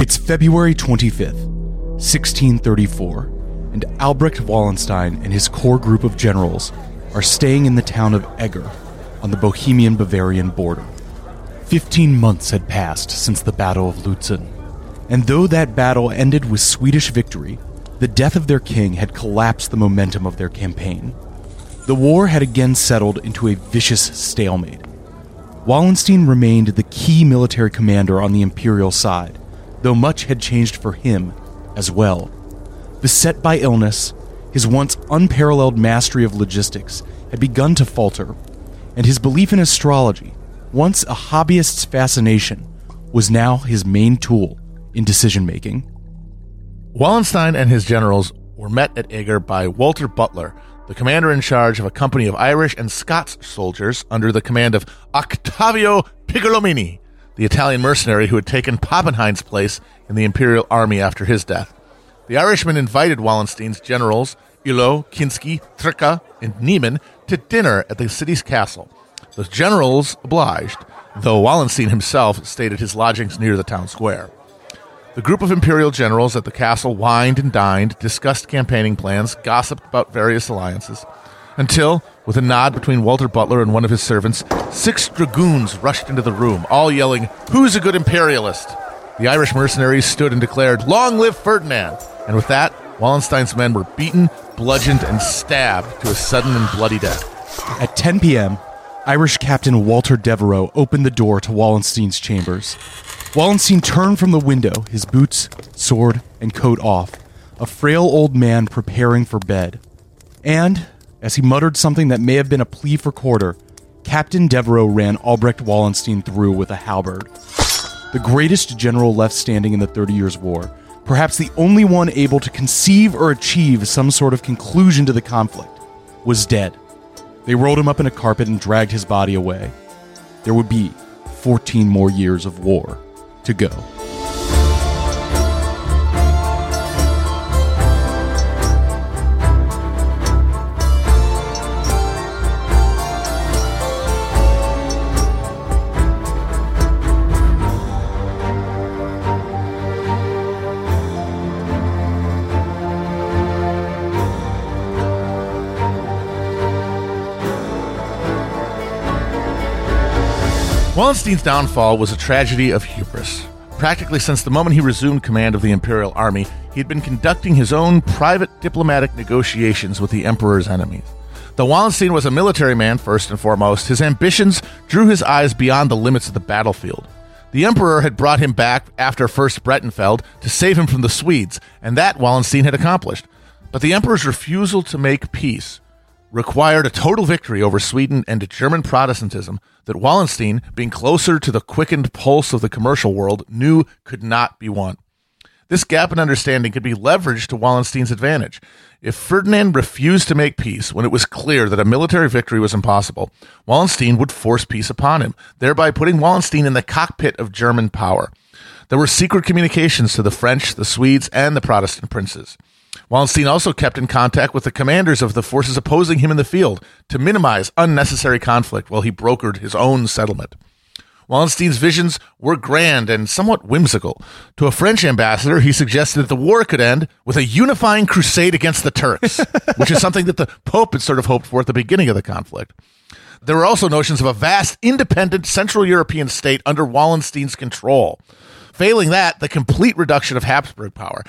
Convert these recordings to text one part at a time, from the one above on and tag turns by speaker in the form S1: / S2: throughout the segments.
S1: It's February 25th, 1634, and Albrecht Wallenstein and his core group of generals are staying in the town of Eger on the Bohemian Bavarian border. Fifteen months had passed since the Battle of Lutzen, and though that battle ended with Swedish victory, the death of their king had collapsed the momentum of their campaign. The war had again settled into a vicious stalemate. Wallenstein remained the key military commander on the imperial side, though much had changed for him as well. Beset by illness, his once unparalleled mastery of logistics had begun to falter, and his belief in astrology, once a hobbyist's fascination, was now his main tool in decision making.
S2: Wallenstein and his generals were met at Eger by Walter Butler, the commander in charge of a company of Irish and Scots soldiers under the command of Octavio Piccolomini, the Italian mercenary who had taken Pappenheim's place in the imperial army after his death. The Irishman invited Wallenstein's generals, Illo, Kinsky, Tricka, and Niemann, to dinner at the city's castle. The generals obliged, though Wallenstein himself stayed at his lodgings near the town square. The group of imperial generals at the castle wined and dined, discussed campaigning plans, gossiped about various alliances, until, with a nod between Walter Butler and one of his servants, six dragoons rushed into the room, all yelling, Who's a good imperialist? The Irish mercenaries stood and declared, Long live Ferdinand! And with that, Wallenstein's men were beaten, bludgeoned, and stabbed to a sudden and bloody death.
S1: At 10 p.m., Irish Captain Walter Devereux opened the door to Wallenstein's chambers. Wallenstein turned from the window, his boots, sword, and coat off, a frail old man preparing for bed. And, as he muttered something that may have been a plea for quarter, Captain Devereux ran Albrecht Wallenstein through with a halberd. The greatest general left standing in the Thirty Years' War, perhaps the only one able to conceive or achieve some sort of conclusion to the conflict, was dead. They rolled him up in a carpet and dragged his body away. There would be 14 more years of war to go.
S2: Wallenstein's downfall was a tragedy of hubris. Practically since the moment he resumed command of the Imperial Army, he had been conducting his own private diplomatic negotiations with the Emperor's enemies. Though Wallenstein was a military man first and foremost, his ambitions drew his eyes beyond the limits of the battlefield. The Emperor had brought him back after First Breitenfeld to save him from the Swedes, and that Wallenstein had accomplished. But the Emperor's refusal to make peace required a total victory over Sweden and German Protestantism that Wallenstein, being closer to the quickened pulse of the commercial world, knew could not be won. This gap in understanding could be leveraged to Wallenstein's advantage. If Ferdinand refused to make peace when it was clear that a military victory was impossible, Wallenstein would force peace upon him, thereby putting Wallenstein in the cockpit of German power. There were secret communications to the French, the Swedes, and the Protestant princes. Wallenstein also kept in contact with the commanders of the forces opposing him in the field to minimize unnecessary conflict while he brokered his own settlement. Wallenstein's visions were grand and somewhat whimsical. To a French ambassador, he suggested that the war could end with a unifying crusade against the Turks, which is something that the Pope had sort of hoped for at the beginning of the conflict. There were also notions of a vast, independent Central European state under Wallenstein's control. Failing that, the complete reduction of Habsburg power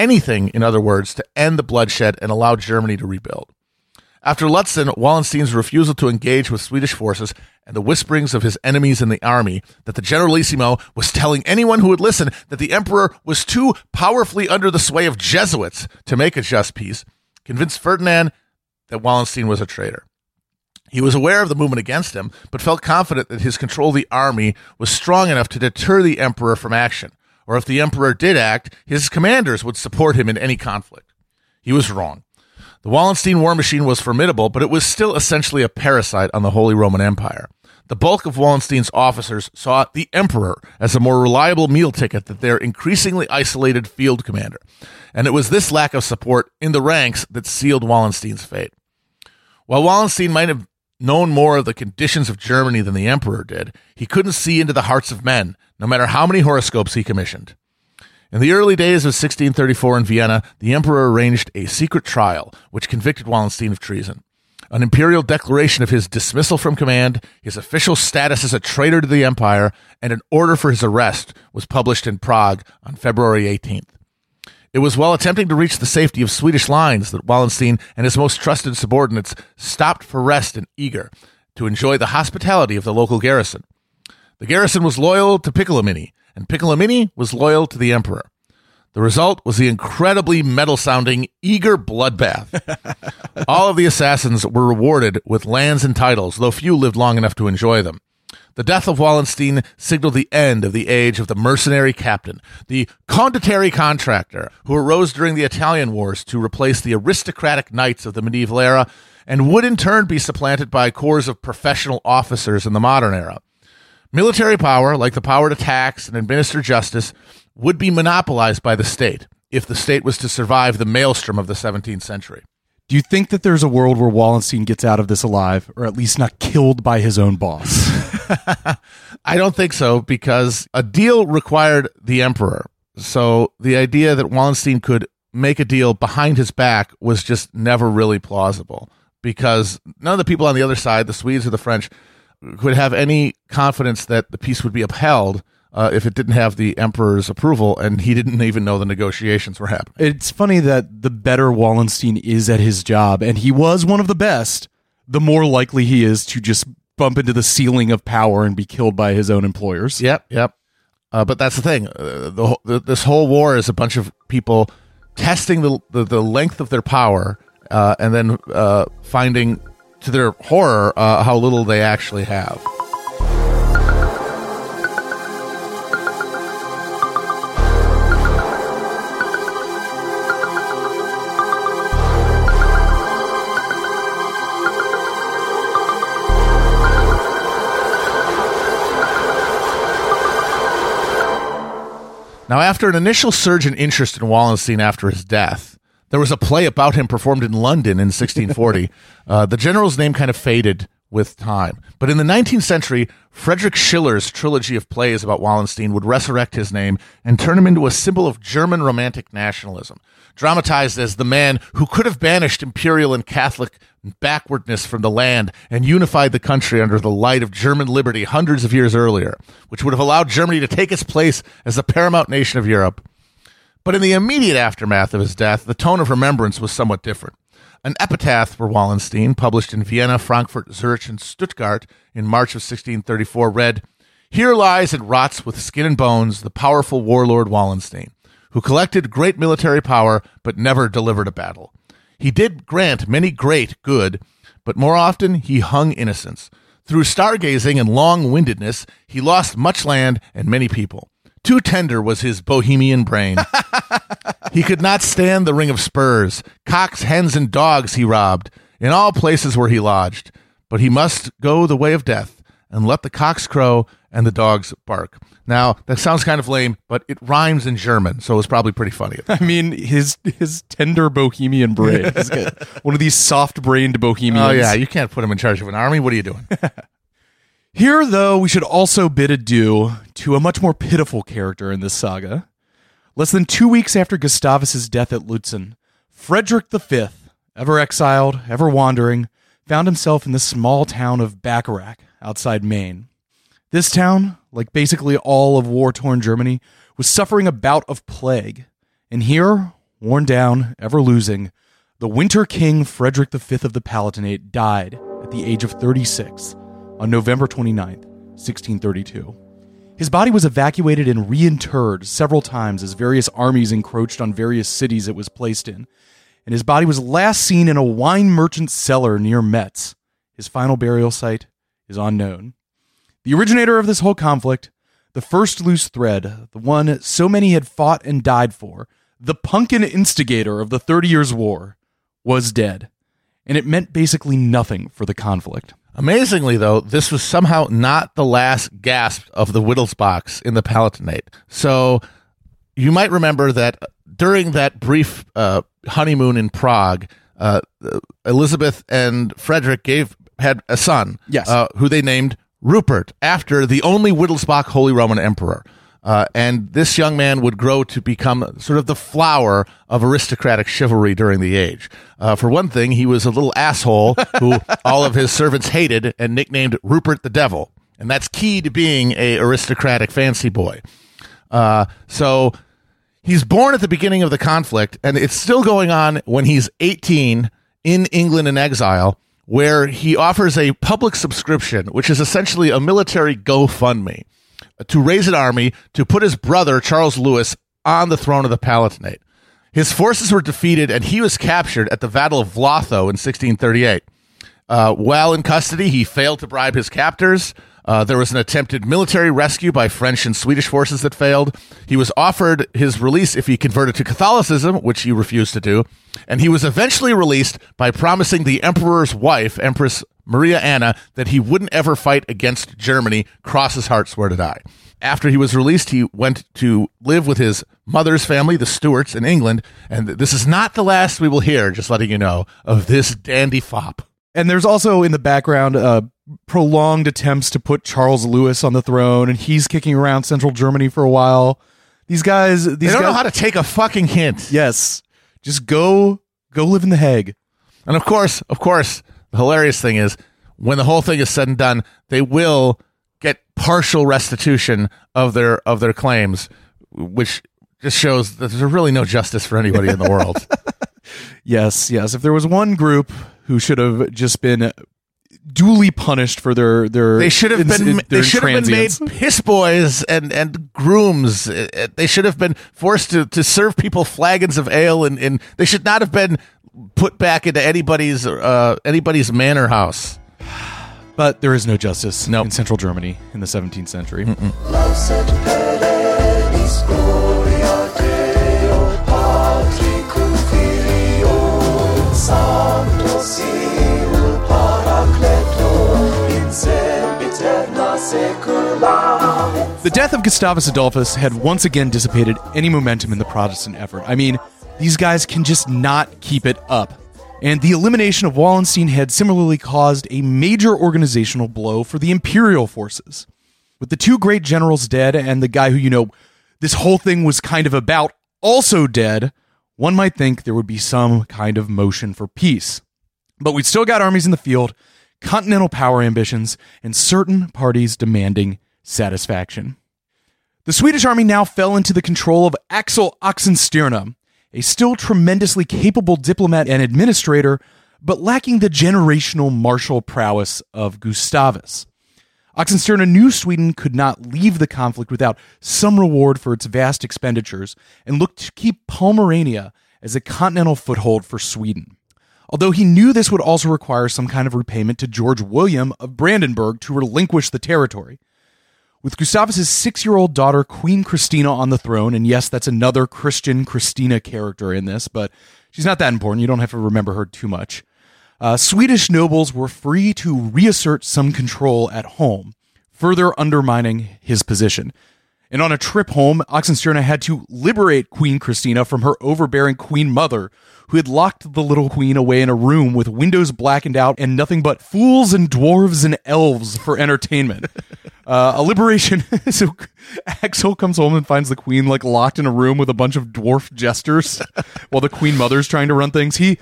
S2: anything, in other words, to end the bloodshed and allow Germany to rebuild. After Lutzen, Wallenstein's refusal to engage with Swedish forces and the whisperings of his enemies in the army that the Generalissimo was telling anyone who would listen that the emperor was too powerfully under the sway of Jesuits to make a just peace, convinced Ferdinand that Wallenstein was a traitor. He was aware of the movement against him, but felt confident that his control of the army was strong enough to deter the emperor from action or if the emperor did act, his commanders would support him in any conflict. He was wrong. The Wallenstein war machine was formidable, but it was still essentially a parasite on the Holy Roman Empire. The bulk of Wallenstein's officers saw the emperor as a more reliable meal ticket than their increasingly isolated field commander. And it was this lack of support in the ranks that sealed Wallenstein's fate. While Wallenstein might have known more of the conditions of Germany than the emperor did, he couldn't see into the hearts of men, no matter how many horoscopes he commissioned. In the early days of 1634 in Vienna, the emperor arranged a secret trial which convicted Wallenstein of treason. An imperial declaration of his dismissal from command, his official status as a traitor to the empire, and an order for his arrest was published in Prague on February 18th. It was while attempting to reach the safety of Swedish lines that Wallenstein and his most trusted subordinates stopped for rest in Eger to enjoy the hospitality of the local garrison. The garrison was loyal to Piccolomini, and Piccolomini was loyal to the emperor. The result was the incredibly metal sounding Eger bloodbath. All of the assassins were rewarded with lands and titles, though few lived long enough to enjoy them. The death of Wallenstein signaled the end of the age of the mercenary captain, the condottieri contractor, who arose during the Italian Wars to replace the aristocratic knights of the medieval era and would in turn be supplanted by corps of professional officers in the modern era. Military power, like the power to tax and administer justice, would be monopolized by the state if the state was to survive the maelstrom of the 17th century.
S1: Do you think that there's a world where Wallenstein gets out of this alive, or at least not killed by his own boss?
S2: I don't think so because a deal required the emperor. So the idea that Wallenstein could make a deal behind his back was just never really plausible because none of the people on the other side, the Swedes or the French, could have any confidence that the peace would be upheld uh, if it didn't have the emperor's approval, and he didn't even know the negotiations were happening.
S1: It's funny that the better Wallenstein is at his job, and he was one of the best, the more likely he is to just bump into the ceiling of power and be killed by his own employers.
S2: Yep, yep. Uh, but that's the thing. Uh, the, the, this whole war is a bunch of people testing the the, the length of their power, uh, and then uh, finding, to their horror, uh, how little they actually have. Now, after an initial surge in interest in Wallenstein after his death, there was a play about him performed in London in 1640. uh, the general's name kind of faded with time. But in the 19th century, Friedrich Schiller's trilogy of plays about Wallenstein would resurrect his name and turn him into a symbol of German romantic nationalism, dramatized as the man who could have banished imperial and Catholic backwardness from the land and unified the country under the light of German liberty hundreds of years earlier, which would have allowed Germany to take its place as the paramount nation of Europe. But in the immediate aftermath of his death, the tone of remembrance was somewhat different. An epitaph for Wallenstein, published in Vienna, Frankfurt, Zurich, and Stuttgart in March of 1634, read Here lies and rots with skin and bones the powerful warlord Wallenstein, who collected great military power but never delivered a battle. He did grant many great good, but more often he hung innocence. Through stargazing and long windedness, he lost much land and many people. Too tender was his bohemian brain. he could not stand the ring of spurs. Cocks, hens, and dogs he robbed in all places where he lodged. But he must go the way of death and let the cocks crow and the dogs bark. Now that sounds kind of lame, but it rhymes in German, so it was probably pretty funny.
S1: I mean, his his tender bohemian brain. One of these soft-brained bohemians.
S2: Oh yeah, you can't put him in charge of an army. What are you doing?
S1: Here, though, we should also bid adieu to a much more pitiful character in this saga. Less than two weeks after Gustavus's death at Lutzen, Frederick V, ever exiled, ever wandering, found himself in the small town of Bacharach outside Mainz. This town, like basically all of war torn Germany, was suffering a bout of plague. And here, worn down, ever losing, the Winter King Frederick V of the Palatinate died at the age of 36 on November 29, 1632. His body was evacuated and reinterred several times as various armies encroached on various cities it was placed in, and his body was last seen in a wine merchant's cellar near Metz. His final burial site is unknown. The originator of this whole conflict, the first loose thread, the one so many had fought and died for, the punkin instigator of the Thirty Years' War, was dead, and it meant basically nothing for the conflict.
S2: Amazingly, though, this was somehow not the last gasp of the Wittelsbachs in the Palatinate. So you might remember that during that brief uh, honeymoon in Prague, uh, Elizabeth and Frederick gave had a son,
S1: Yes.
S2: uh, who they named Rupert after the only Wittelsbach Holy Roman Emperor. Uh, and this young man would grow to become sort of the flower of aristocratic chivalry during the age. Uh, for one thing, he was a little asshole who all of his servants hated and nicknamed Rupert the Devil. And that's key to being a aristocratic fancy boy. Uh, so he's born at the beginning of the conflict, and it's still going on when he's 18 in England in exile, where he offers a public subscription, which is essentially a military GoFundMe to raise an army to put his brother, Charles Lewis, on the throne of the Palatinate. His forces were defeated and he was captured at the Battle of Vlotho in 1638. Uh, while in custody, he failed to bribe his captors. Uh, there was an attempted military rescue by French and Swedish forces that failed. He was offered his release if he converted to Catholicism, which he refused to do. And he was eventually released by promising the emperor's wife, Empress Maria Anna, that he wouldn't ever fight against Germany. Cross his heart, swear to die. After he was released, he went to live with his mother's family, the Stuarts, in England. And this is not the last we will hear, just letting you know, of this dandy fop.
S1: And there's also in the background uh, prolonged attempts to put Charles Lewis on the throne, and he's kicking around central Germany for a while. These guys, these
S2: they don't
S1: guys,
S2: know how to take a fucking hint.
S1: Yes, just go, go live in the Hague.
S2: And of course, of course, the hilarious thing is when the whole thing is said and done, they will get partial restitution of their of their claims, which just shows that there's really no justice for anybody in the world.
S1: yes, yes. If there was one group who should have just been duly punished for their their
S2: they should have been they should have been made piss boys and and grooms they should have been forced to to serve people flagons of ale and, and they should not have been put back into anybody's uh anybody's manor house
S1: but there is no justice
S2: nope.
S1: in central germany in the 17th century The death of Gustavus Adolphus had once again dissipated any momentum in the Protestant effort. I mean, these guys can just not keep it up. And the elimination of Wallenstein had similarly caused a major organizational blow for the imperial forces. With the two great generals dead and the guy who, you know, this whole thing was kind of about also dead, one might think there would be some kind of motion for peace. But we've still got armies in the field, continental power ambitions, and certain parties demanding satisfaction. The Swedish army now fell into the control of Axel Oxenstierna, a still tremendously capable diplomat and administrator, but lacking the generational martial prowess of Gustavus. Oxenstierna knew Sweden could not leave the conflict without some reward for its vast expenditures and looked to keep Pomerania as a continental foothold for Sweden although he knew this would also require some kind of repayment to George William of Brandenburg to relinquish the territory. With Gustavus's six year old daughter, Queen Christina, on the throne, and yes, that's another Christian Christina character in this, but she's not that important. You don't have to remember her too much. Uh, Swedish nobles were free to reassert some control at home, further undermining his position. And on a trip home, Oxenstierna had to liberate Queen Christina from her overbearing queen mother, who had locked the little queen away in a room with windows blackened out and nothing but fools and dwarves and elves for entertainment. Uh, a liberation. so Axel comes home and finds the queen like locked in a room with a bunch of dwarf jesters while the queen mother's trying to run things. He,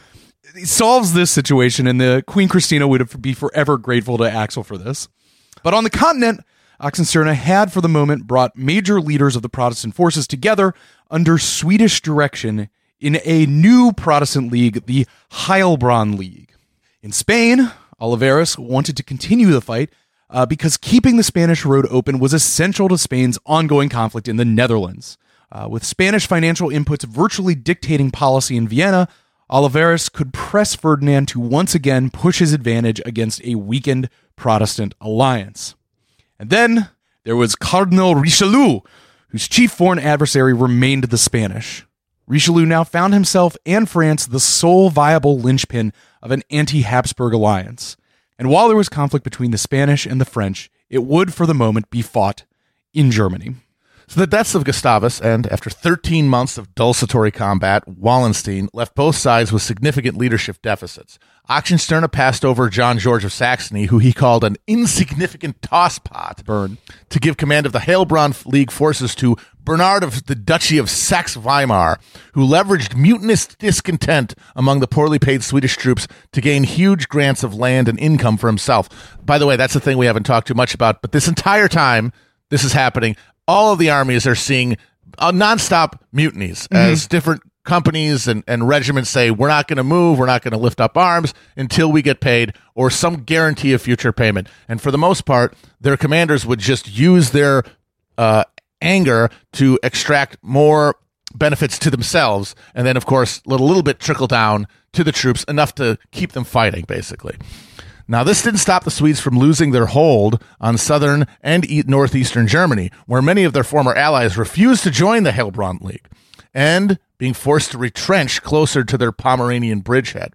S1: he solves this situation, and the Queen Christina would be forever grateful to Axel for this. But on the continent, Oxenstierna had, for the moment, brought major leaders of the Protestant forces together under Swedish direction in a new Protestant league, the Heilbronn League. In Spain, Olivares wanted to continue the fight uh, because keeping the Spanish road open was essential to Spain's ongoing conflict in the Netherlands. Uh, with Spanish financial inputs virtually dictating policy in Vienna, Olivares could press Ferdinand to once again push his advantage against a weakened Protestant alliance. And then there was Cardinal Richelieu, whose chief foreign adversary remained the Spanish. Richelieu now found himself and France the sole viable linchpin of an anti Habsburg alliance. And while there was conflict between the Spanish and the French, it would, for the moment, be fought in Germany.
S2: So the deaths of Gustavus and, after 13 months of desultory combat, Wallenstein left both sides with significant leadership deficits. Oxenstierna passed over John George of Saxony, who he called an insignificant tosspot,
S1: Burn.
S2: to give command of the Heilbronn League forces to Bernard of the Duchy of Saxe-Weimar, who leveraged mutinous discontent among the poorly paid Swedish troops to gain huge grants of land and income for himself. By the way, that's the thing we haven't talked too much about, but this entire time this is happening, all of the armies are seeing uh, nonstop mutinies as different companies and, and regiments say, we're not going to move, we're not going to lift up arms until we get paid or some guarantee of future payment. And for the most part, their commanders would just use their uh, anger to extract more benefits to themselves. And then, of course, let a little bit trickle down to the troops, enough to keep them fighting, basically. Now, this didn't stop the Swedes from losing their hold on southern and northeastern Germany, where many of their former allies refused to join the Heilbronn League and being forced to retrench closer to their Pomeranian bridgehead.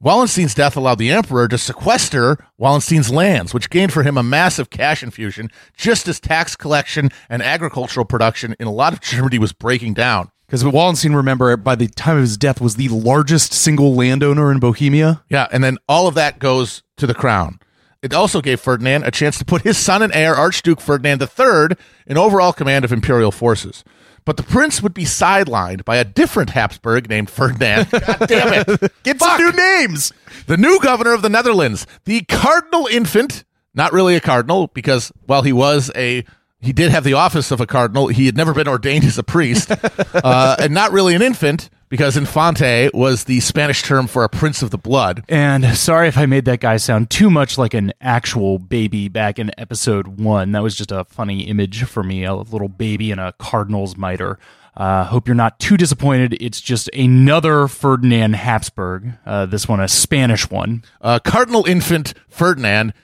S2: Wallenstein's death allowed the emperor to sequester Wallenstein's lands, which gained for him a massive cash infusion, just as tax collection and agricultural production in a lot of Germany was breaking down.
S1: Because Wallenstein, remember, by the time of his death, was the largest single landowner in Bohemia.
S2: Yeah, and then all of that goes to the crown. It also gave Ferdinand a chance to put his son and heir, Archduke Ferdinand III, in overall command of imperial forces. But the prince would be sidelined by a different Habsburg named Ferdinand. God damn it.
S1: Get
S2: Fuck.
S1: some new names.
S2: The new governor of the Netherlands, the Cardinal Infant, not really a cardinal because while he was a he did have the office of a cardinal, he had never been ordained as a priest, uh, and not really an infant because infante was the Spanish term for a prince of the blood.
S1: And sorry if I made that guy sound too much like an actual baby back in episode one. That was just a funny image for me a little baby in a cardinal's mitre. Uh, hope you're not too disappointed. It's just another Ferdinand Habsburg, uh, this one a Spanish one.
S2: Uh, Cardinal Infant Ferdinand,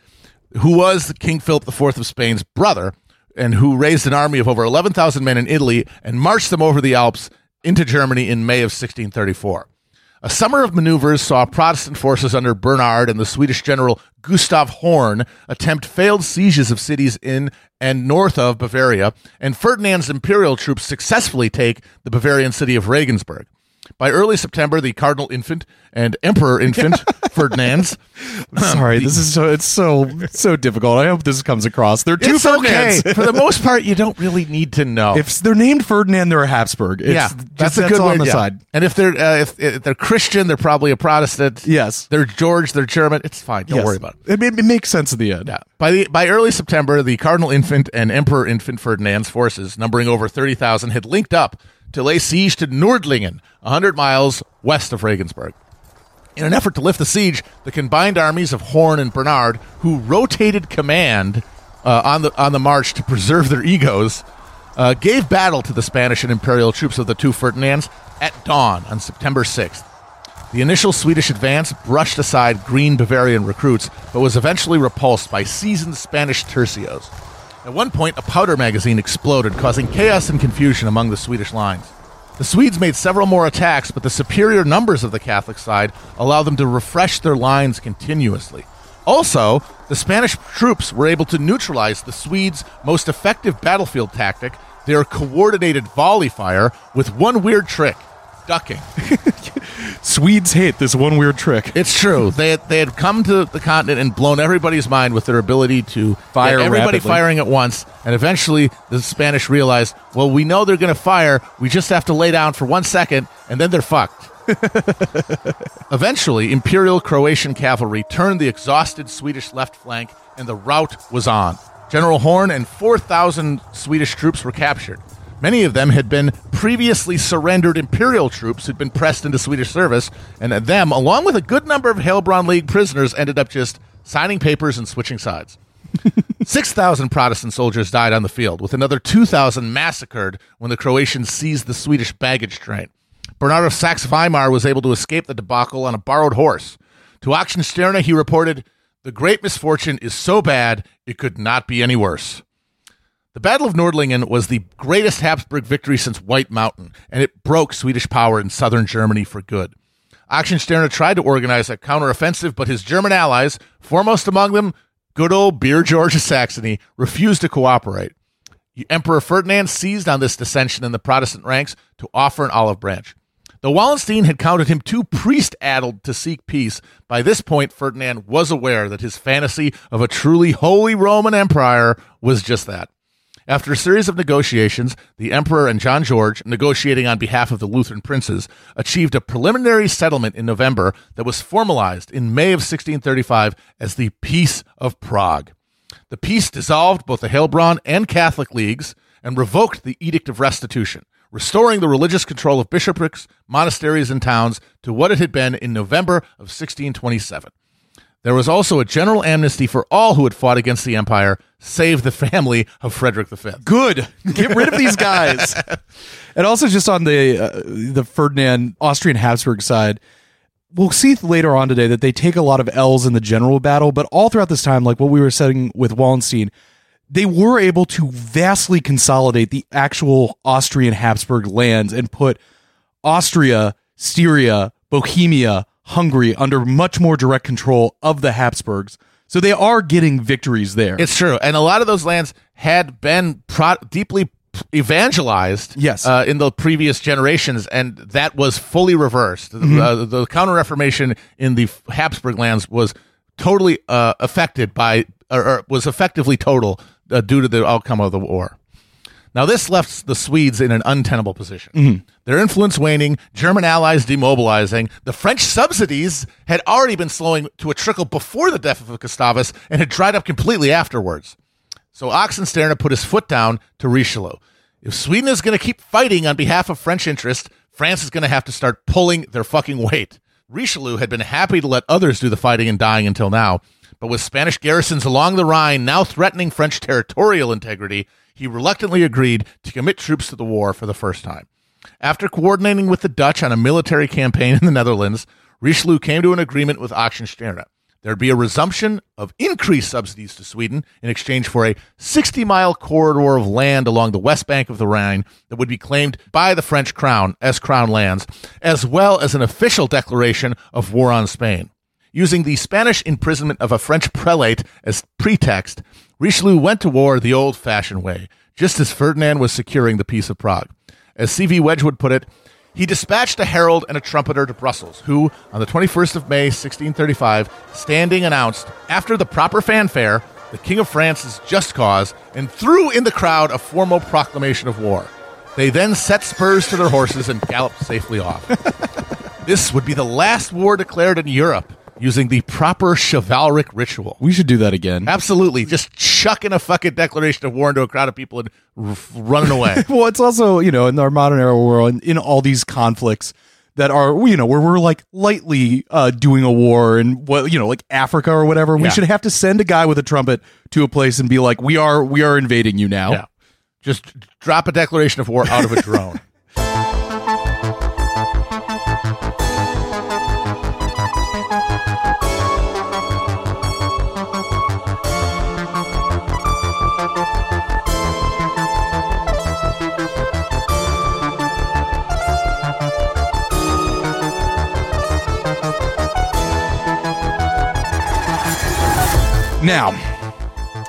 S2: who was King Philip IV of Spain's brother, and who raised an army of over 11,000 men in Italy and marched them over the Alps into Germany in May of 1634. A summer of maneuvers saw Protestant forces under Bernard and the Swedish general Gustav Horn attempt failed sieges of cities in and north of Bavaria, and Ferdinand's imperial troops successfully take the Bavarian city of Regensburg. By early September, the Cardinal Infant and Emperor Infant Ferdinands
S1: Sorry, this is so it's so so difficult. I hope this comes across. They're two
S2: it's okay.
S1: Ferdinands.
S2: For the most part, you don't really need to know.
S1: if they're named Ferdinand, they're a Habsburg. It's
S2: yeah,
S1: just,
S2: that's a good way
S1: on the
S2: yeah.
S1: side.
S2: And if they're uh, if, if they're Christian, they're probably a Protestant.
S1: Yes.
S2: they're George, they're German. It's fine. Don't
S1: Yes.
S2: worry about it.
S1: It, it, it makes sense at the end.
S2: Yeah. By the by early September, the Cardinal Infant and Emperor Infant Ferdinand's forces, numbering over thirty thousand, had linked up to lay siege to Nordlingen, hundred miles west of Regensburg. In an effort to lift the siege, the combined armies of Horn and Bernard, who rotated command uh, on the on the march to preserve their egos, uh, gave battle to the Spanish and Imperial troops of the two Ferdinands at dawn on September 6th. The initial Swedish advance brushed aside green Bavarian recruits, but was eventually repulsed by seasoned Spanish tercios. At one point, a powder magazine exploded, causing chaos and confusion among the Swedish lines. The Swedes made several more attacks, but the superior numbers of the Catholic side allowed them to refresh their lines continuously. Also, the Spanish troops were able to neutralize the Swedes' most effective battlefield tactic, their coordinated volley fire, with one weird trick ducking.
S1: Swedes hate this one weird trick.
S2: It's true. They had, they had come to the continent and blown everybody's mind with their ability to
S1: Fire
S2: everybody
S1: rapidly.
S2: firing at once. And eventually, the Spanish realized, well, we know they're going to fire. We just have to lay down for one second, and then they're fucked. eventually, Imperial Croatian cavalry turned the exhausted Swedish left flank, and the rout was on. General Horn and 4,000 Swedish troops were captured. Many of them had been previously surrendered imperial troops who'd been pressed into Swedish service, and them, along with a good number of Heilbronn League prisoners, ended up just signing papers and switching sides. 6,000 Protestant soldiers died on the field, with another 2,000 massacred when the Croatians seized the Swedish baggage train. Bernard of Saxe Weimar was able to escape the debacle on a borrowed horse. To Oxenstierna, he reported, The great misfortune is so bad, it could not be any worse. The Battle of Nordlingen was the greatest Habsburg victory since White Mountain, and it broke Swedish power in southern Germany for good. Oxenstierna tried to organize a counteroffensive, but his German allies, foremost among them good old Beer George of Saxony, refused to cooperate. Emperor Ferdinand seized on this dissension in the Protestant ranks to offer an olive branch. Though Wallenstein had counted him too priest addled to seek peace, by this point Ferdinand was aware that his fantasy of a truly holy Roman Empire was just that. After a series of negotiations, the Emperor and John George, negotiating on behalf of the Lutheran princes, achieved a preliminary settlement in November that was formalized in May of 1635 as the Peace of Prague. The peace dissolved both the Heilbronn and Catholic leagues and revoked the Edict of Restitution, restoring the religious control of bishoprics, monasteries, and towns to what it had been in November of 1627. There was also a general amnesty for all who had fought against the empire, save the family of Frederick V.
S1: Good. Get rid of these guys. and also, just on the uh, the Ferdinand Austrian Habsburg side, we'll see later on today that they take a lot of L's in the general battle, but all throughout this time, like what we were saying with Wallenstein, they were able to vastly consolidate the actual Austrian Habsburg lands and put Austria, Styria, Bohemia, Hungary under much more direct control of the Habsburgs. So they are getting victories there.
S2: It's true. And a lot of those lands had been pro- deeply evangelized
S1: Yes.
S2: uh, in the previous generations, and that was fully reversed. Uh, the Counter Reformation in the Habsburg lands was totally uh, affected by, or, or was effectively total uh, due to the outcome of the war. Now, this left the Swedes in an untenable position. Mm-hmm. Their influence waning, German allies demobilizing, the French subsidies had already been slowing to a trickle before the death of Gustavus and had dried up completely afterwards. So Oxenstierna put his foot down to Richelieu. If Sweden is going to keep fighting on behalf of French interest, France is going to have to start pulling their fucking weight. Richelieu had been happy to let others do the fighting and dying until now, but with Spanish garrisons along the Rhine now threatening French territorial integrity, he reluctantly agreed to commit troops to the war for the first time. After coordinating with the Dutch on a military campaign in the Netherlands, Richelieu came to an agreement with Oxenstierna. There'd be a resumption of increased subsidies to Sweden in exchange for a 60 mile corridor of land along the west bank of the Rhine that would be claimed by the French crown as crown lands, as well as an official declaration of war on Spain. Using the Spanish imprisonment of a French prelate as pretext, Richelieu went to war the old fashioned way, just as Ferdinand was securing the Peace of Prague. As C.V. Wedgwood put it, he dispatched a herald and a trumpeter to Brussels, who, on the 21st of May, 1635, standing announced, after the proper fanfare, the King of France's just cause, and threw in the crowd a formal proclamation of war. They then set spurs to their horses and galloped safely off. this would be the last war declared in Europe using the proper chivalric ritual.
S1: we should do that again.
S2: Absolutely, just chucking a fucking declaration of war into a crowd of people and r- running away.
S1: well, it's also, you know, in our modern era world, in, in all these conflicts that are, you know, where we're like lightly uh, doing a war and what, you know, like Africa or whatever, we
S2: Yeah.
S1: should have to send a guy with a trumpet to a place and be like, we are, we are invading you now.
S2: Yeah. Just drop a declaration of war out of a drone.
S1: Now,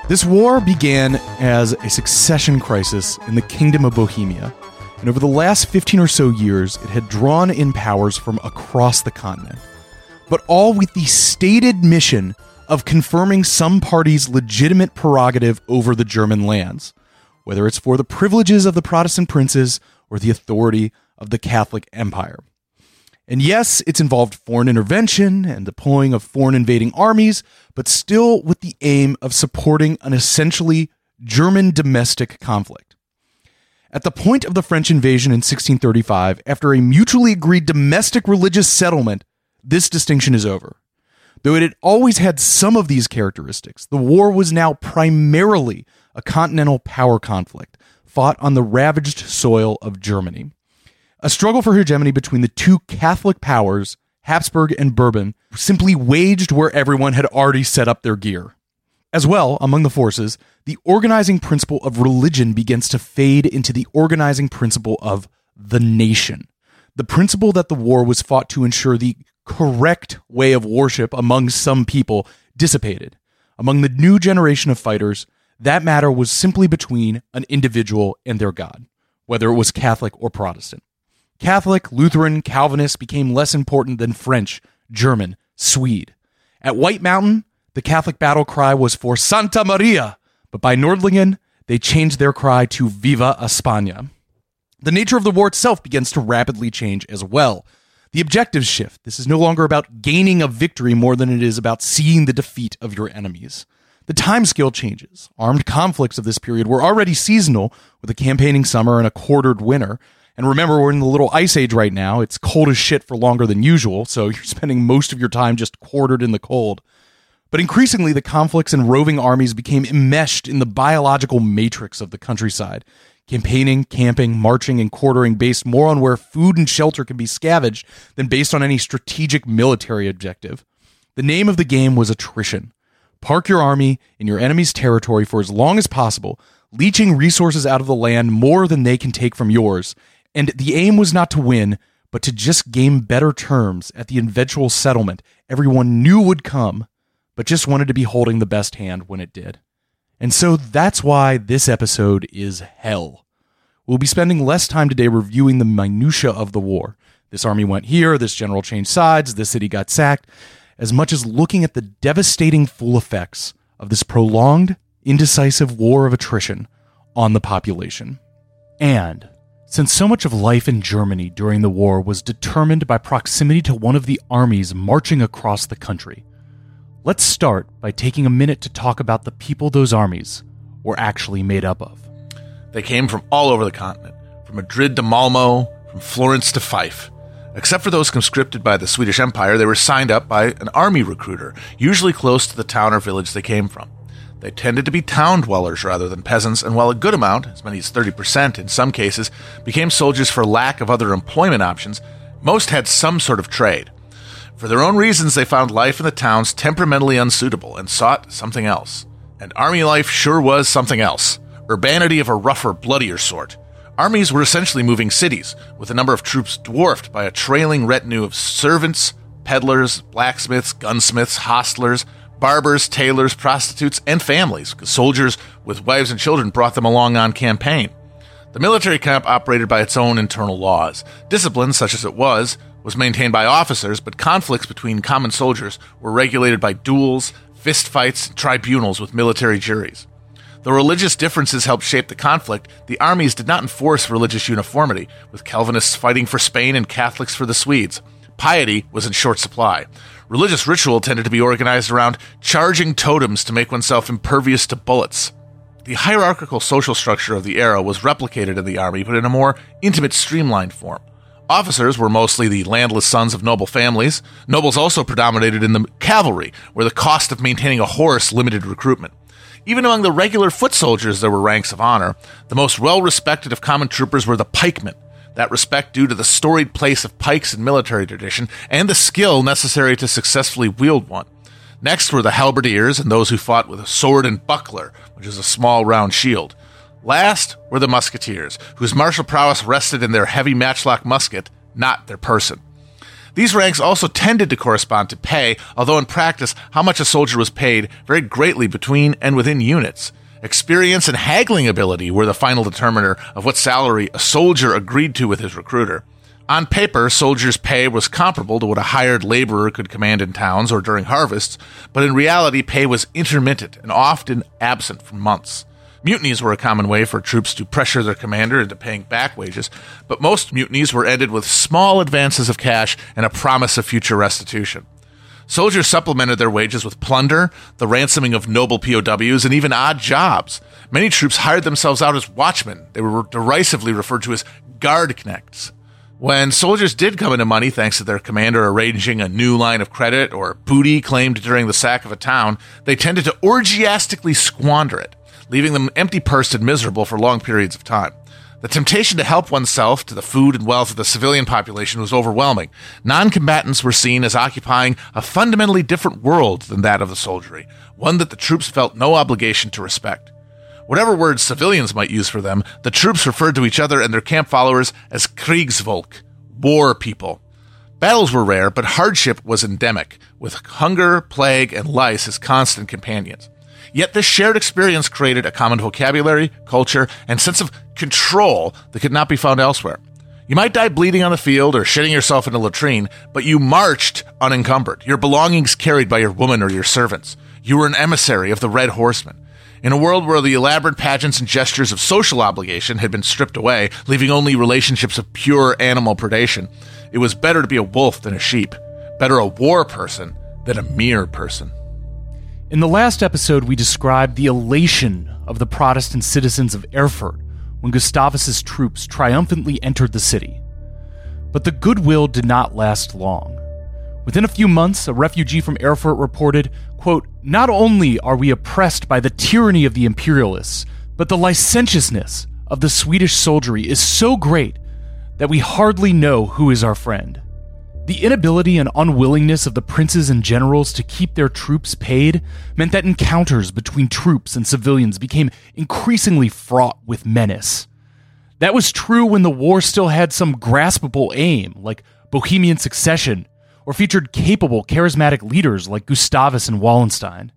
S1: this war began as a succession crisis in the Kingdom of Bohemia, and over the last 15 or so years, it had drawn in powers from across the continent, but all with the stated mission of confirming some party's legitimate prerogative over the German lands, whether it's for the privileges of the Protestant princes or the authority of the Catholic Empire. And yes, it's involved foreign intervention and deploying of foreign invading armies, but still with the aim of supporting an essentially German domestic conflict. At the point of the French invasion in 1635, after a mutually agreed domestic religious settlement, this distinction is over. Though it had always had some of these characteristics, the war was now primarily a continental power conflict fought on the ravaged soil of Germany. A struggle for hegemony between the two Catholic powers, Habsburg and Bourbon, simply waged where everyone had already set up their gear. As well, among the forces, the organizing principle of religion begins to fade into the organizing principle of the nation. The principle that the war was fought to ensure the correct way of worship among some people dissipated. Among the new generation of fighters, that matter was simply between an individual and their God, whether it was Catholic or Protestant. Catholic, Lutheran, Calvinist became less important than French, German, Swede. At White Mountain, the Catholic battle cry was for Santa Maria, but by Nordlingen, they changed their cry to Viva España. The nature of the war itself begins to rapidly change as well. The objectives shift. This is no longer about gaining a victory more than it is about seeing the defeat of your enemies. The timescale changes. Armed conflicts of this period were already seasonal, with a campaigning summer and a quartered winter. And remember, we're in the little ice age right now. It's cold as shit for longer than usual, so you're spending most of your time just quartered in the cold. But increasingly, the conflicts and roving armies became enmeshed in the biological matrix of the countryside. Campaigning, camping, marching, and quartering based more on where food and shelter can be scavenged than based on any strategic military objective. The name of the game was attrition. Park your army in your enemy's territory for as long as possible, leeching resources out of the land more than they can take from yours. And the aim was not to win, but to just gain better terms at the eventual settlement everyone knew would come, but just wanted to be holding the best hand when it did. And so that's why this episode is hell. We'll be spending less time today reviewing the minutiae of the war. This army went here, this general changed sides, this city got sacked as much as looking at the devastating full effects of this prolonged, indecisive war of attrition on the population. And since so much of life in Germany during the war was determined by proximity to one of the armies marching across the country, let's start by taking a minute to talk about the people those armies were actually made up of.
S2: They came from all over the continent, from Madrid to Malmo, from Florence to Fife. Except for those conscripted by the Swedish Empire, they were signed up by an army recruiter, usually close to the town or village they came from. They tended to be town dwellers rather than peasants, and while a good amount, as many as 30% in some cases, became soldiers for lack of other employment options, most had some sort of trade. For their own reasons, they found life in the towns temperamentally unsuitable and sought something else. And army life sure was something else urbanity of a rougher, bloodier sort. Armies were essentially moving cities, with the number of troops dwarfed by a trailing retinue of servants, peddlers, blacksmiths, gunsmiths, hostlers, barbers, tailors, prostitutes, and families. Soldiers with wives and children brought them along on campaign. The military camp operated by its own internal laws. Discipline, such as it was, was maintained by officers, but conflicts between common soldiers were regulated by duels, fistfights, tribunals with military juries. Though religious differences helped shape the conflict, the armies did not enforce religious uniformity, with Calvinists fighting for Spain and Catholics for the Swedes. Piety was in short supply. Religious ritual tended to be organized around charging totems to make oneself impervious to bullets. The hierarchical social structure of the era was replicated in the army, but in a more intimate, streamlined form. Officers were mostly the landless sons of noble families. Nobles also predominated in the cavalry, where the cost of maintaining a horse limited recruitment. Even among the regular foot soldiers, there were ranks of honor. The most well respected of common troopers were the pikemen, that respect due to the storied place of pikes in military tradition and the skill necessary to successfully wield one. Next were the halberdiers and those who fought with a sword and buckler, which is a small round shield. Last were the musketeers, whose martial prowess rested in their heavy matchlock musket, not their person. These ranks also tended to correspond to pay, although in practice, how much a soldier was paid varied greatly between and within units. Experience and haggling ability were the final determiner of what salary a soldier agreed to with his recruiter. On paper, soldiers' pay was comparable to what a hired laborer could command in towns or during harvests, but in reality, pay was intermittent and often absent for months. Mutinies were a common way for troops to pressure their commander into paying back wages, but most mutinies were ended with small advances of cash and a promise of future restitution. Soldiers supplemented their wages with plunder, the ransoming of noble POWs, and even odd jobs. Many troops hired themselves out as watchmen. They were derisively referred to as guardknechts. When soldiers did come into money thanks to their commander arranging a new line of credit or booty claimed during the sack of a town, they tended to orgiastically squander it leaving them empty pursed and miserable for long periods of time. The temptation to help oneself to the food and wealth of the civilian population was overwhelming. Non combatants were seen as occupying a fundamentally different world than that of the soldiery, one that the troops felt no obligation to respect. Whatever words civilians might use for them, the troops referred to each other and their camp followers as Kriegsvolk, war people. Battles were rare, but hardship was endemic, with hunger, plague, and lice as constant companions. Yet this shared experience created a common vocabulary, culture, and sense of control that could not be found elsewhere. You might die bleeding on the field or shitting yourself in a latrine, but you marched unencumbered, your belongings carried by your woman or your servants. You were an emissary of the Red Horseman. In a world where the elaborate pageants and gestures of social obligation had been stripped away, leaving only relationships of pure animal predation, it was better to be a wolf than a sheep, better a war person than a mere person.
S1: In the last episode, we described the elation of the Protestant citizens of Erfurt when Gustavus's troops triumphantly entered the city. But the goodwill did not last long. Within a few months, a refugee from Erfurt reported, quote, Not only are we oppressed by the tyranny of the imperialists, but the licentiousness of the Swedish soldiery is so great that we hardly know who is our friend. The inability and unwillingness of the princes and generals to keep their troops paid meant that encounters between troops and civilians became increasingly fraught with menace. That was true when the war still had some graspable aim, like Bohemian succession, or featured capable, charismatic leaders like Gustavus and Wallenstein.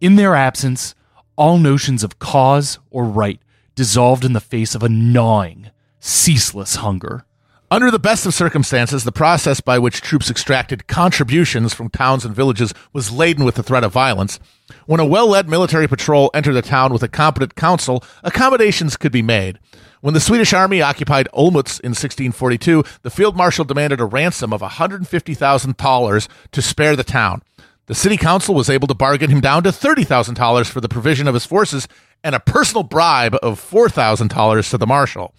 S1: In their absence, all notions of cause or right dissolved in the face of a gnawing, ceaseless hunger.
S2: Under the best of circumstances, the process by which troops extracted contributions from towns and villages was laden with the threat of violence. When a well led military patrol entered a town with a competent council, accommodations could be made. When the Swedish army occupied Olmütz in 1642, the field marshal demanded a ransom of 150,000 thalers to spare the town. The city council was able to bargain him down to $30,000 for the provision of his forces and a personal bribe of $4,000 to the marshal.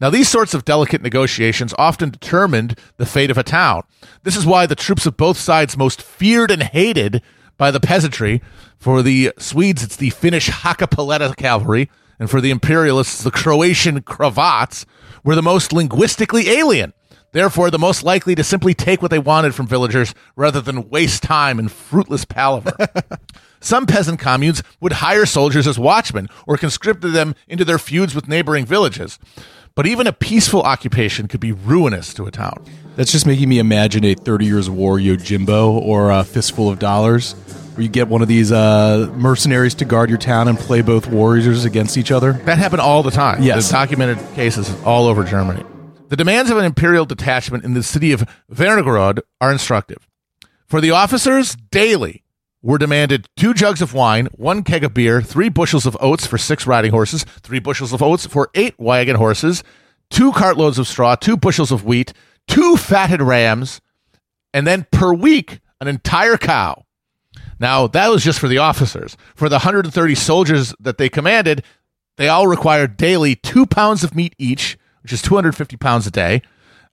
S2: Now, these sorts of delicate negotiations often determined the fate of a town. This is why the troops of both sides most feared and hated by the peasantry. For the Swedes, it's the Finnish Hakkapeliitta cavalry, and for the imperialists, the Croatian cravats were the most linguistically alien. Therefore, the most likely to simply take what they wanted from villagers rather than waste time in fruitless palaver. Some peasant communes would hire soldiers as watchmen or conscripted them into their feuds with neighboring villages. But even a peaceful occupation could be ruinous to a town.
S1: That's just making me imagine a 30 Years War Yojimbo or a Fistful of Dollars, where you get one of these uh, mercenaries to guard your town and play both warriors against each other.
S2: That happened all the time.
S1: Yes.
S2: There's documented cases all over Germany. The demands of an imperial detachment in the city of Wernigerode are instructive. For the officers, daily were demanded two jugs of wine, one keg of beer, three bushels of oats for six riding horses, three bushels of oats for eight wagon horses, two cartloads of straw, two bushels of wheat, two fatted rams, and then per week, an entire cow. Now, that was just for the officers. For the 130 soldiers that they commanded, they all required daily two pounds of meat each, which is 250 pounds a day,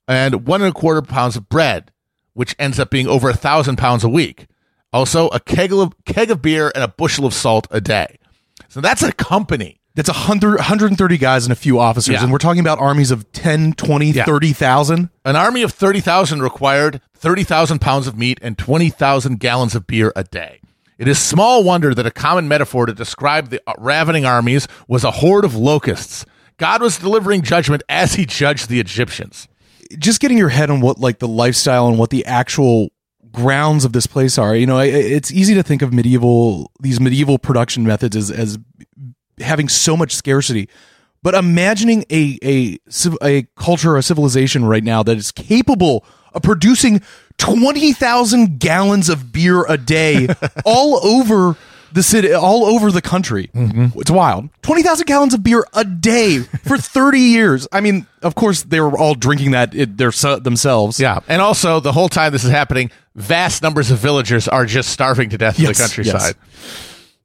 S2: and one and a quarter pounds of bread, which ends up being over a thousand pounds a week. Also, a keg of, keg of beer and a bushel of salt a day. So that's a company.
S1: That's 100, 130 guys and a few officers,
S2: Yeah.
S1: and we're talking about armies of 10, 20,
S2: Yeah.
S1: 30,000.
S2: An army of 30,000 required 30,000 pounds of meat and 20,000 gallons of beer a day. It is small wonder that a common metaphor to describe the uh, ravening armies was a horde of locusts. God was delivering judgment as he judged the Egyptians.
S1: just getting your head on what like the lifestyle and what the actual grounds of this place are. You know, it's easy to think of medieval these medieval production methods as as having so much scarcity. But imagining a a a culture, a civilization right now that is capable of producing twenty thousand gallons of beer a day all over the city, all over the country. Mm-hmm. It's wild. Twenty thousand gallons of beer a day for thirty years. I mean, of course, they were all drinking that it, their, themselves.
S2: Yeah. And also, the whole time this is happening, vast numbers of villagers are just starving to death in the countryside.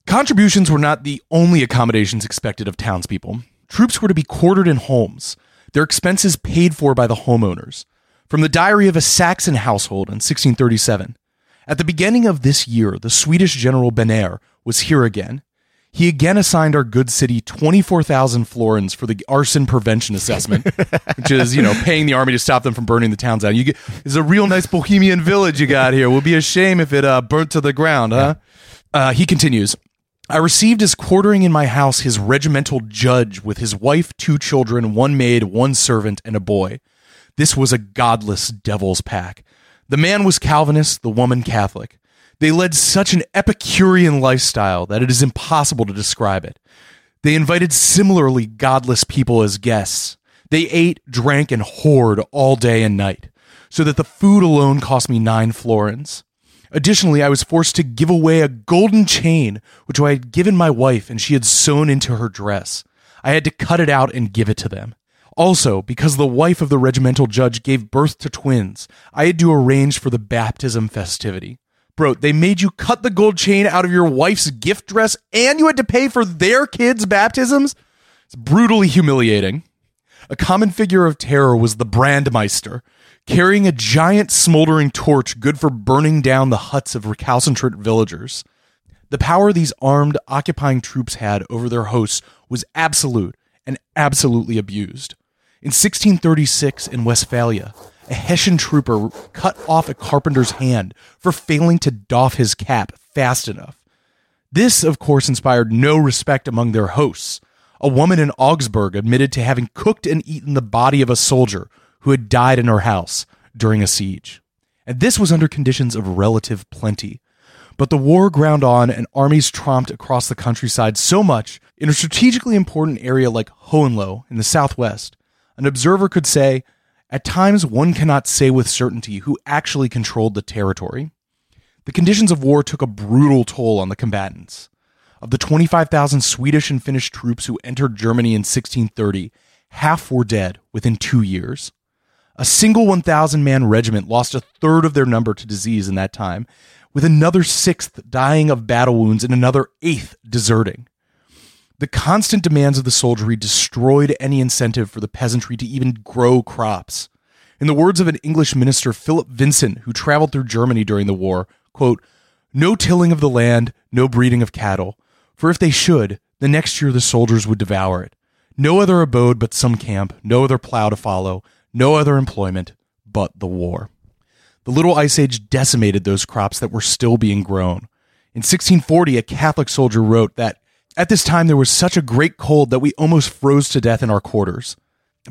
S1: Contributions were not the only accommodations expected of townspeople. Troops were to be quartered in homes, their expenses paid for by the homeowners. From the diary of a Saxon household in 1637. At the beginning of this year, the Swedish general Banér was here again. He again assigned our good city 24,000 florins for the arson prevention assessment, which is, you know, paying the army to stop them from burning the towns down. You get, it's a real nice bohemian village you got here. Would be a shame if it uh, burnt to the ground, huh? Uh, he continues, I received as quartering in my house his regimental judge with his wife, two children, one maid, one servant, and a boy. This was a godless devil's pack. The man was Calvinist, the woman Catholic. They led such an Epicurean lifestyle that it is impossible to describe it. They invited similarly godless people as guests. They ate, drank, and whored all day and night, so that the food alone cost me nine florins. Additionally, I was forced to give away a golden chain, which I had given my wife and she had sewn into her dress. I had to cut it out and give it to them. Also, because the wife of the regimental judge gave birth to twins, I had to arrange for the baptism festivity. Bro, they made you cut the gold chain out of your wife's gift dress and you had to pay for their kids' baptisms? It's brutally humiliating. A common figure of terror was the Brandmeister, carrying a giant smoldering torch good for burning down the huts of recalcitrant villagers. The power these armed, occupying troops had over their hosts was absolute and absolutely abused. In 1636 in Westphalia, a Hessian trooper cut off a carpenter's hand for failing to doff his cap fast enough. This, of course, inspired no respect among their hosts. A woman in Augsburg admitted to having cooked and eaten the body of a soldier who had died in her house during a siege. And this was under conditions of relative plenty. But the war ground on and armies tromped across the countryside so much in a strategically important area like Hohenlohe in the southwest, an observer could say, at times one cannot say with certainty who actually controlled the territory. The conditions of war took a brutal toll on the combatants. Of the 25,000 Swedish and Finnish troops who entered Germany in 1630, half were dead within two years. A single 1,000 man regiment lost a third of their number to disease in that time, with another sixth dying of battle wounds and another eighth deserting. The constant demands of the soldiery destroyed any incentive for the peasantry to even grow crops. In the words of an English minister, Philip Vincent, who traveled through Germany during the war, quote, no tilling of the land, no breeding of cattle, for if they should, the next year the soldiers would devour it. No other abode but some camp, no other plow to follow, no other employment but the war. The Little Ice Age decimated those crops that were still being grown. In 1640, a Catholic soldier wrote that at this time there was such a great cold that we almost froze to death in our quarters.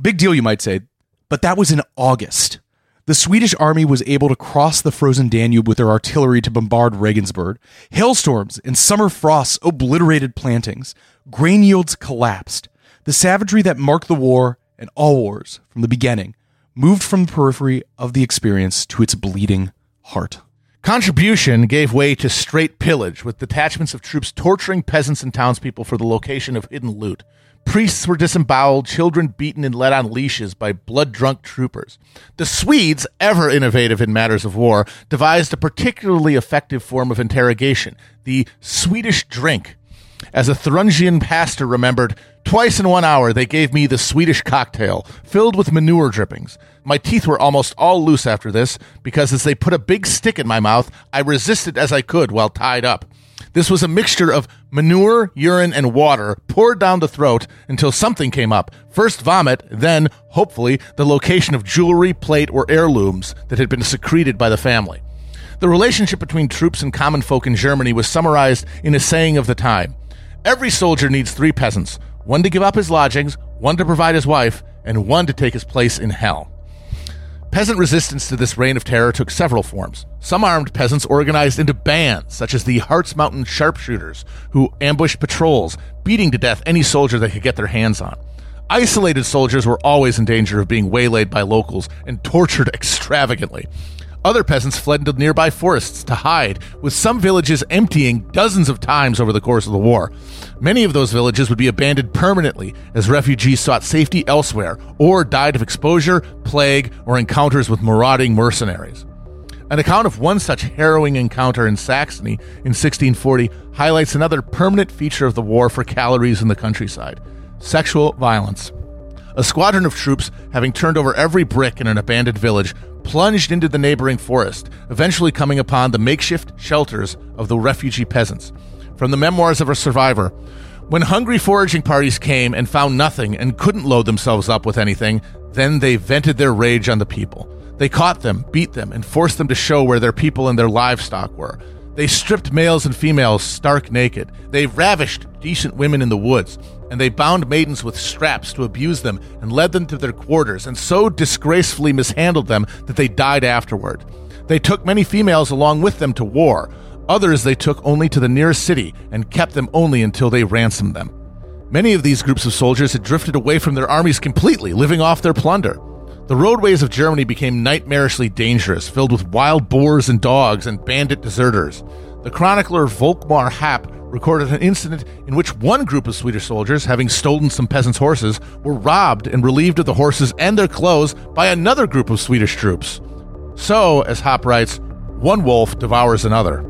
S1: Big deal, you might say, but that was in August. The Swedish army was able to cross the frozen Danube with their artillery to bombard Regensburg. Hailstorms and summer frosts obliterated plantings. Grain yields collapsed. The savagery that marked the war and all wars from the beginning moved from the periphery of the experience to its bleeding heart.
S2: Contribution gave way to straight pillage, with detachments of troops torturing peasants and townspeople for the location of hidden loot. Priests were disemboweled, children beaten and led on leashes by blood drunk troopers. The Swedes, ever innovative in matters of war, devised a particularly effective form of interrogation the Swedish drink. As a Thuringian pastor remembered, twice in one hour they gave me the Swedish cocktail, filled with manure drippings. My teeth were almost all loose after this, because as they put a big stick in my mouth, I resisted as I could while tied up. This was a mixture of manure, urine, and water poured down the throat until something came up. First vomit, then, hopefully, the location of jewelry, plate, or heirlooms that had been secreted by the family. The relationship between troops and common folk in Germany was summarized in a saying of the time Every soldier needs three peasants one to give up his lodgings, one to provide his wife, and one to take his place in hell. Peasant resistance to this reign of terror took several forms. Some armed peasants organized into bands, such as the Harz Mountain sharpshooters, who ambushed patrols, beating to death any soldier they could get their hands on. Isolated soldiers were always in danger of being waylaid by locals and tortured extravagantly. Other peasants fled into nearby forests to hide, with some villages emptying dozens of times over the course of the war. Many of those villages would be abandoned permanently as refugees sought safety elsewhere or died of exposure, plague, or encounters with marauding mercenaries. An account of one such harrowing encounter in Saxony in 1640 highlights another permanent feature of the war for calories in the countryside sexual violence. A squadron of troops, having turned over every brick in an abandoned village, plunged into the neighboring forest, eventually coming upon the makeshift shelters of the refugee peasants. From the memoirs of a survivor, when hungry foraging parties came and found nothing and couldn't load themselves up with anything, then they vented their rage on the people. They caught them, beat them, and forced them to show where their people and their livestock were. They stripped males and females stark naked. They ravished decent women in the woods and they bound maidens with straps to abuse them and led them to their quarters, and so disgracefully mishandled them that they died afterward. They took many females along with them to war. Others they took only to the nearest city and kept them only until they ransomed them. Many of these groups of soldiers had drifted away from their armies completely, living off their plunder. The roadways of Germany became nightmarishly dangerous, filled with wild boars and dogs and bandit deserters. The chronicler Volkmar Happ recorded an incident in which one group of Swedish soldiers, having stolen some peasants' horses, were robbed and relieved of the horses and their clothes by another group of Swedish troops. So, as Happ writes, one wolf devours another.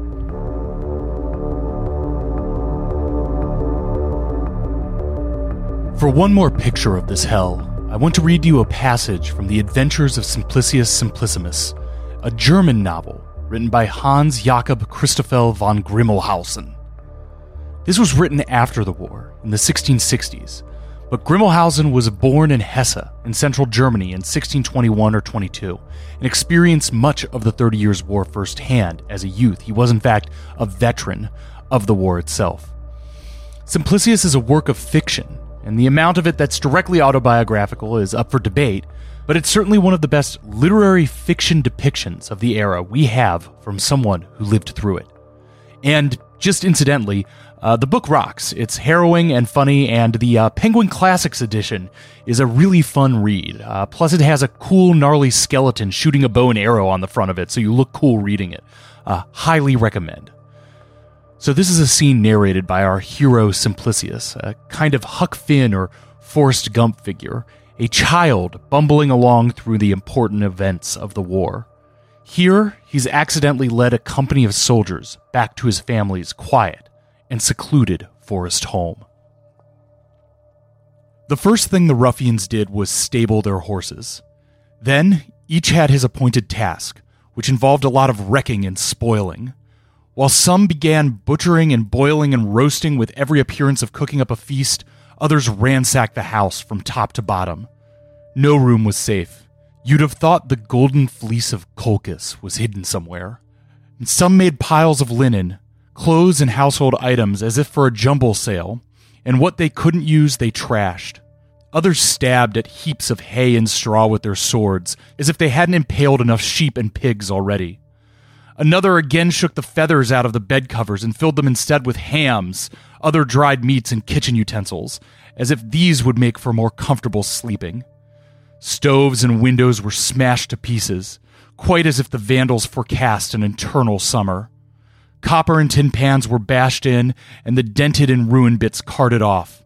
S1: For one more picture of this hell, I want to read you a passage from The Adventures of Simplicius Simplicissimus, a German novel written by Hans Jakob Christoffel von Grimmelshausen. This was written after the war, in the 1660s, but Grimmelshausen was born in Hesse, in central Germany, in 1621 or 22, and experienced much of the Thirty Years' War firsthand as a youth. He was, in fact, a veteran of the war itself. Simplicius is a work of fiction, and the amount of it that's directly autobiographical is up for debate, but it's certainly one of the best literary fiction depictions of the era we have from someone who lived through it. And just incidentally, uh, the book rocks. It's harrowing and funny, and the uh, Penguin Classics edition is a really fun read. Uh, plus, it has a cool, gnarly skeleton shooting a bow and arrow on the front of it, so you look cool reading it. Uh, highly recommend. So, this is a scene narrated by our hero Simplicius, a kind of Huck Finn or Forrest Gump figure, a child bumbling along through the important events of the war. Here, he's accidentally led a company of soldiers back to his family's quiet and secluded forest home. The first thing the ruffians did was stable their horses. Then, each had his appointed task, which involved a lot of wrecking and spoiling. While some began butchering and boiling and roasting with every appearance of cooking up a feast, others ransacked the house from top to bottom. No room was safe. You'd have thought the golden fleece of Colchis was hidden somewhere. And some made piles of linen, clothes and household items as if for a jumble sale, and what they couldn't use they trashed. Others stabbed at heaps of hay and straw with their swords, as if they hadn't impaled enough sheep and pigs already. Another again shook the feathers out of the bed covers and filled them instead with hams, other dried meats, and kitchen utensils, as if these would make for more comfortable sleeping. Stoves and windows were smashed to pieces, quite as if the vandals forecast an eternal summer. Copper and tin pans were bashed in, and the dented and ruined bits carted off.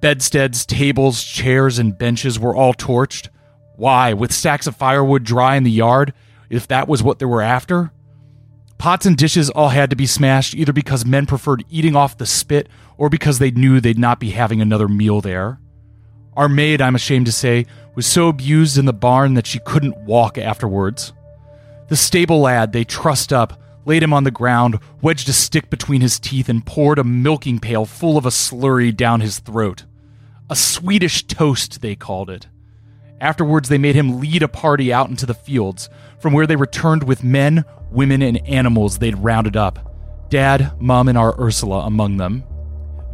S1: Bedsteads, tables, chairs, and benches were all torched. Why, with stacks of firewood dry in the yard, if that was what they were after? Pots and dishes all had to be smashed, either because men preferred eating off the spit or because they knew they'd not be having another meal there. Our maid, I'm ashamed to say, was so abused in the barn that she couldn't walk afterwards. The stable lad they trussed up laid him on the ground, wedged a stick between his teeth, and poured a milking pail full of a slurry down his throat. A Swedish toast, they called it. Afterwards, they made him lead a party out into the fields, from where they returned with men, women, and animals they'd rounded up. Dad, Mom, and our Ursula among them.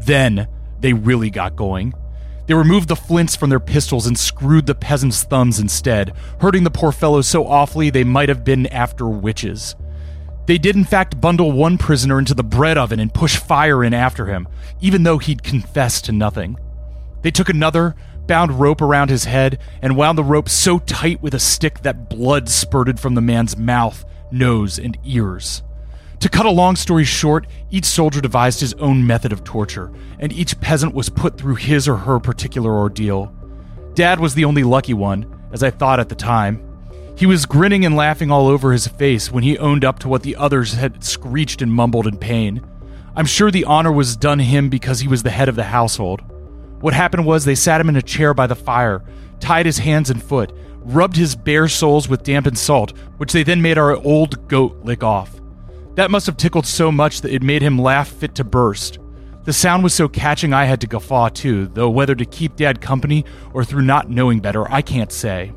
S1: Then they really got going. They removed the flints from their pistols and screwed the peasants' thumbs instead, hurting the poor fellows so awfully they might have been after witches. They did, in fact, bundle one prisoner into the bread oven and push fire in after him, even though he'd confessed to nothing. They took another, bound rope around his head, and wound the rope so tight with a stick that blood spurted from the man's mouth, nose, and ears. To cut a long story short, each soldier devised his own method of torture, and each peasant was put through his or her particular ordeal. Dad was the only lucky one, as I thought at the time. He was grinning and laughing all over his face when he owned up to what the others had screeched and mumbled in pain. I'm sure the honor was done him because he was the head of the household. What happened was they sat him in a chair by the fire, tied his hands and foot, rubbed his bare soles with dampened salt, which they then made our old goat lick off. That must have tickled so much that it made him laugh fit to burst. The sound was so catching I had to guffaw too, though whether to keep Dad company or through not knowing better, I can't say.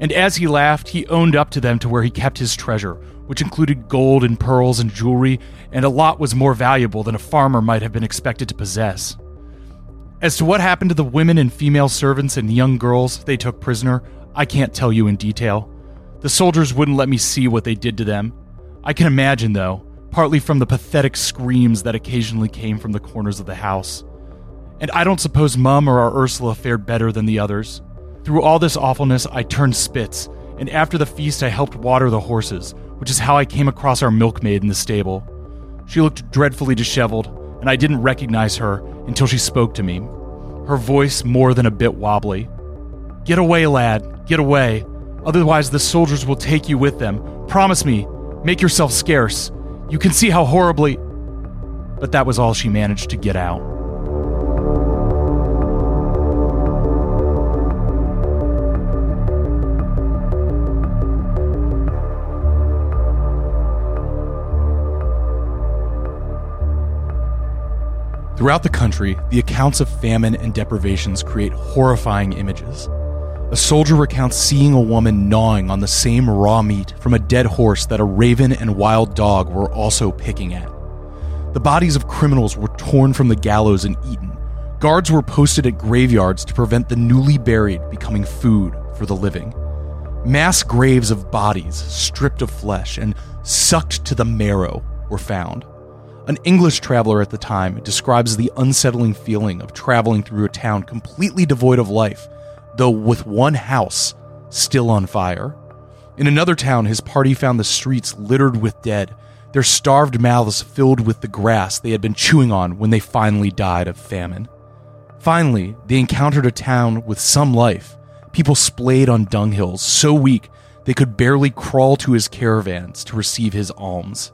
S1: And as he laughed, he owned up to them to where he kept his treasure, which included gold and pearls and jewelry, and a lot was more valuable than a farmer might have been expected to possess. As to what happened to the women and female servants and young girls they took prisoner, I can't tell you in detail. The soldiers wouldn't let me see what they did to them. I can imagine, though, partly from the pathetic screams that occasionally came from the corners of the house. And I don't suppose Mum or our Ursula fared better than the others. Through all this awfulness, I turned spits, and after the feast, I helped water the horses, which is how I came across our milkmaid in the stable. She looked dreadfully disheveled, and I didn't recognize her until she spoke to me, her voice more than a bit wobbly. Get away, lad, get away. Otherwise, the soldiers will take you with them. Promise me, make yourself scarce. You can see how horribly. But that was all she managed to get out. Throughout the country, the accounts of famine and deprivations create horrifying images. A soldier recounts seeing a woman gnawing on the same raw meat from a dead horse that a raven and wild dog were also picking at. The bodies of criminals were torn from the gallows and eaten. Guards were posted at graveyards to prevent the newly buried becoming food for the living. Mass graves of bodies, stripped of flesh and sucked to the marrow, were found. An English traveler at the time describes the unsettling feeling of traveling through a town completely devoid of life, though with one house still on fire. In another town, his party found the streets littered with dead, their starved mouths filled with the grass they had been chewing on when they finally died of famine. Finally, they encountered a town with some life, people splayed on dunghills, so weak they could barely crawl to his caravans to receive his alms.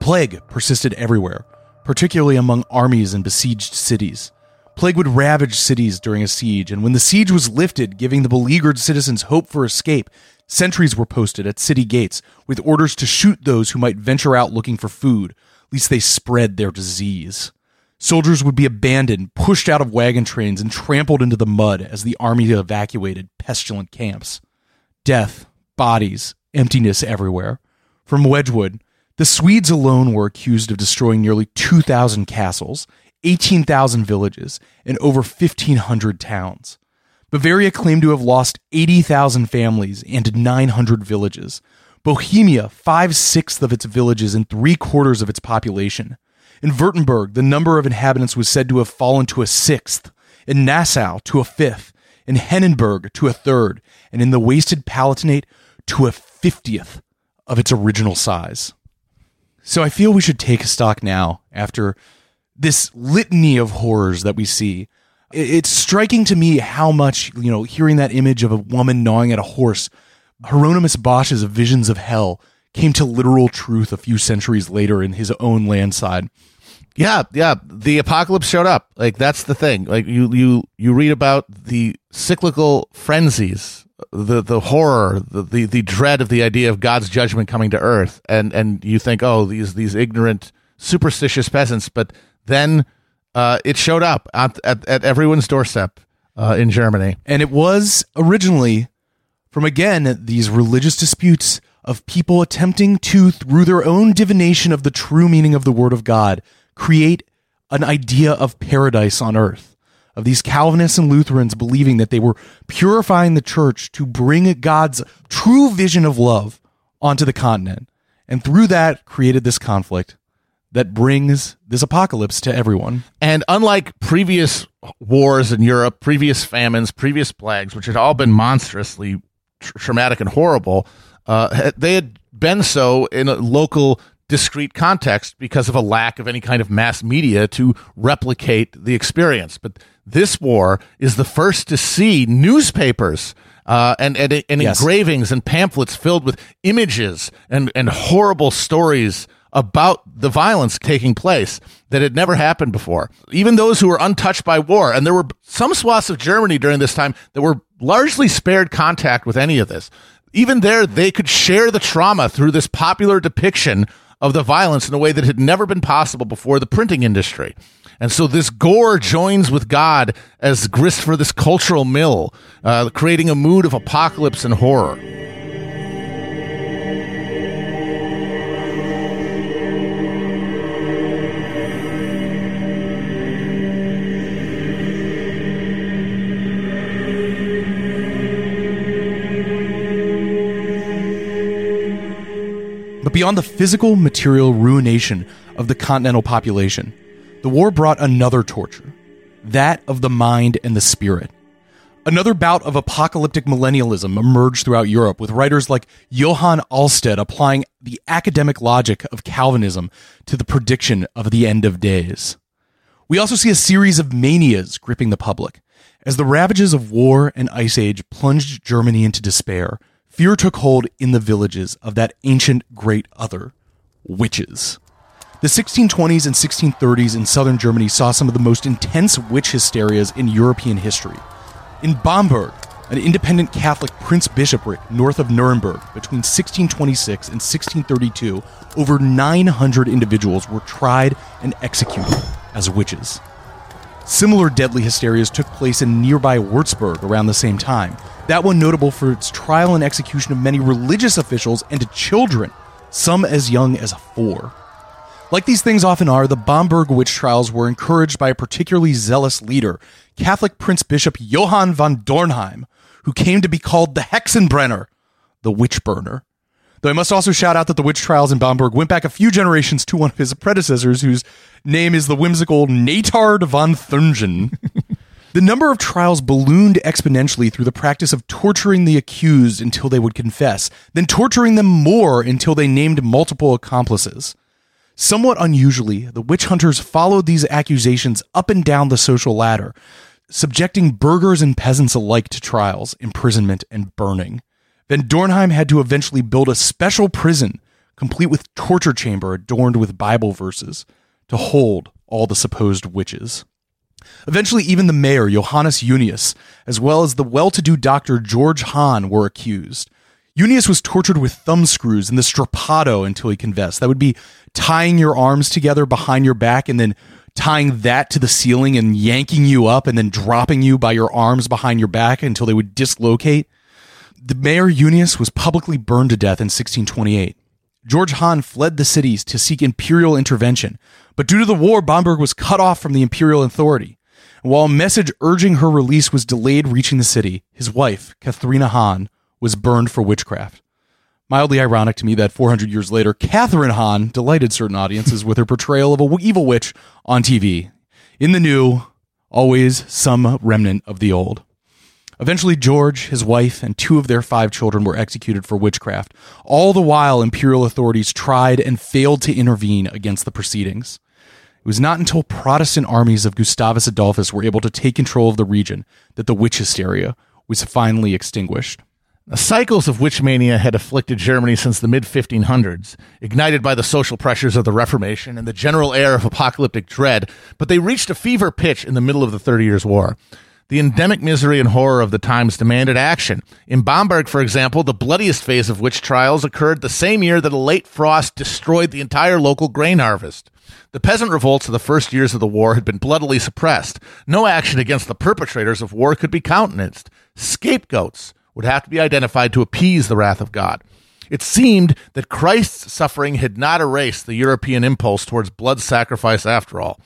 S1: Plague persisted everywhere, particularly among armies and besieged cities. Plague would ravage cities during a siege, and when the siege was lifted, giving the beleaguered citizens hope for escape, sentries were posted at city gates with orders to shoot those who might venture out looking for food, lest they spread their disease. Soldiers would be abandoned, pushed out of wagon trains, and trampled into the mud as the army evacuated pestilent camps. Death, bodies, emptiness everywhere. From Wedgwood, the Swedes alone were accused of destroying nearly 2,000 castles, 18,000 villages, and over 1,500 towns. Bavaria claimed to have lost 80,000 families and 900 villages. Bohemia, five sixths of its villages and three quarters of its population. In Württemberg, the number of inhabitants was said to have fallen to a sixth, in Nassau, to a fifth, in Henneberg, to a third, and in the wasted Palatinate, to a fiftieth of its original size. So I feel we should take stock now after this litany of horrors that we see. It's striking to me how much, you know, hearing that image of a woman gnawing at a horse, Hieronymus Bosch's Visions of Hell came to literal truth a few centuries later in his own landside.
S2: Yeah, yeah. The apocalypse showed up. Like that's the thing. Like you you you read about the cyclical frenzies the the horror, the, the the dread of the idea of God's judgment coming to earth, and and you think, oh, these these ignorant, superstitious peasants, but then uh, it showed up at, at, at everyone's doorstep uh, in Germany,
S1: and it was originally from again these religious disputes of people attempting to, through their own divination of the true meaning of the Word of God, create an idea of paradise on earth of these Calvinists and Lutherans believing that they were purifying the church to bring God's true vision of love onto the continent. And through that, created this conflict that brings this apocalypse to everyone.
S2: And unlike previous wars in Europe, previous famines, previous plagues, which had all been monstrously traumatic and horrible, uh, they had been so in a local discrete context because of a lack of any kind of mass media to replicate the experience. But this war is the first to see newspapers uh, and and, and yes. engravings and pamphlets filled with images and and horrible stories about the violence taking place that had never happened before. Even those who were untouched by war, and there were some swaths of Germany during this time that were largely spared contact with any of this. Even there, they could share the trauma through this popular depiction of the violence in a way that had never been possible before the printing industry. And so this gore joins with God as grist for this cultural mill, uh, creating a mood of apocalypse and horror.
S1: Beyond the physical, material ruination of the continental population, the war brought another torture that of the mind and the spirit. Another bout of apocalyptic millennialism emerged throughout Europe, with writers like Johann Alsted applying the academic logic of Calvinism to the prediction of the end of days. We also see a series of manias gripping the public. As the ravages of war and ice age plunged Germany into despair, fear took hold in the villages of that ancient great other, witches. The 1620s and 1630s in southern Germany saw some of the most intense witch hysterias in European history. In Bamberg, an independent Catholic prince bishopric north of Nuremberg, between 1626 and 1632, over 900 individuals were tried and executed as witches. Similar deadly hysterias took place in nearby Würzburg around the same time, that one notable for its trial and execution of many religious officials and to children, some as young as four. Like these things often are, the Bamberg witch trials were encouraged by a particularly zealous leader, Catholic Prince Bishop Johann von Dornheim, who came to be called the Hexenbrenner, the witch burner. Though I must also shout out that the witch trials in Bamberg went back a few generations to one of his predecessors, whose name is the whimsical Neithard von Thungen. the number of trials ballooned exponentially through the practice of torturing the accused until they would confess, then torturing them more until they named multiple accomplices. Somewhat unusually, the witch hunters followed these accusations up and down the social ladder, subjecting burghers and peasants alike to trials, imprisonment, and burning. Van Dornheim had to eventually build a special prison, complete with torture chamber adorned with Bible verses, to hold all the supposed witches. Eventually, even the mayor, Johannes Junius, as well as the well to do doctor George Hahn, were accused. Junius was tortured with thumbscrews and the strappado until he confessed. That would be tying your arms together behind your back and then tying that to the ceiling and yanking you up and then dropping you by your arms behind your back until they would dislocate. The mayor Junius was publicly burned to death in 1628. George Hahn fled the cities to seek imperial intervention, but due to the war, Bamberg was cut off from the imperial authority. While a message urging her release was delayed reaching the city, his wife, Katharina Hahn, was burned for witchcraft. Mildly ironic to me that 400 years later, Kathryn Hahn delighted certain audiences with her portrayal of a evil witch on TV. In the new, always some remnant of the old. Eventually, George, his wife, and two of their five children were executed for witchcraft. All the while, imperial authorities tried and failed to intervene against the proceedings. It was not until Protestant armies of Gustavus Adolphus were able to take control of the region that the witch hysteria was finally extinguished.
S2: The cycles of witch mania had afflicted Germany since the mid 1500s, ignited by the social pressures of the Reformation and the general air of apocalyptic dread, but they reached a fever pitch in the middle of the Thirty Years' War. The endemic misery and horror of the times demanded action. In Bamberg, for example, the bloodiest phase of witch trials occurred the same year that a late frost destroyed the entire local grain harvest. The peasant revolts of the first years of the war had been bloodily suppressed. No action against the perpetrators of war could be countenanced. Scapegoats, would have to be identified to appease the wrath of God. It seemed that Christ's suffering had not erased the European impulse towards blood sacrifice after all.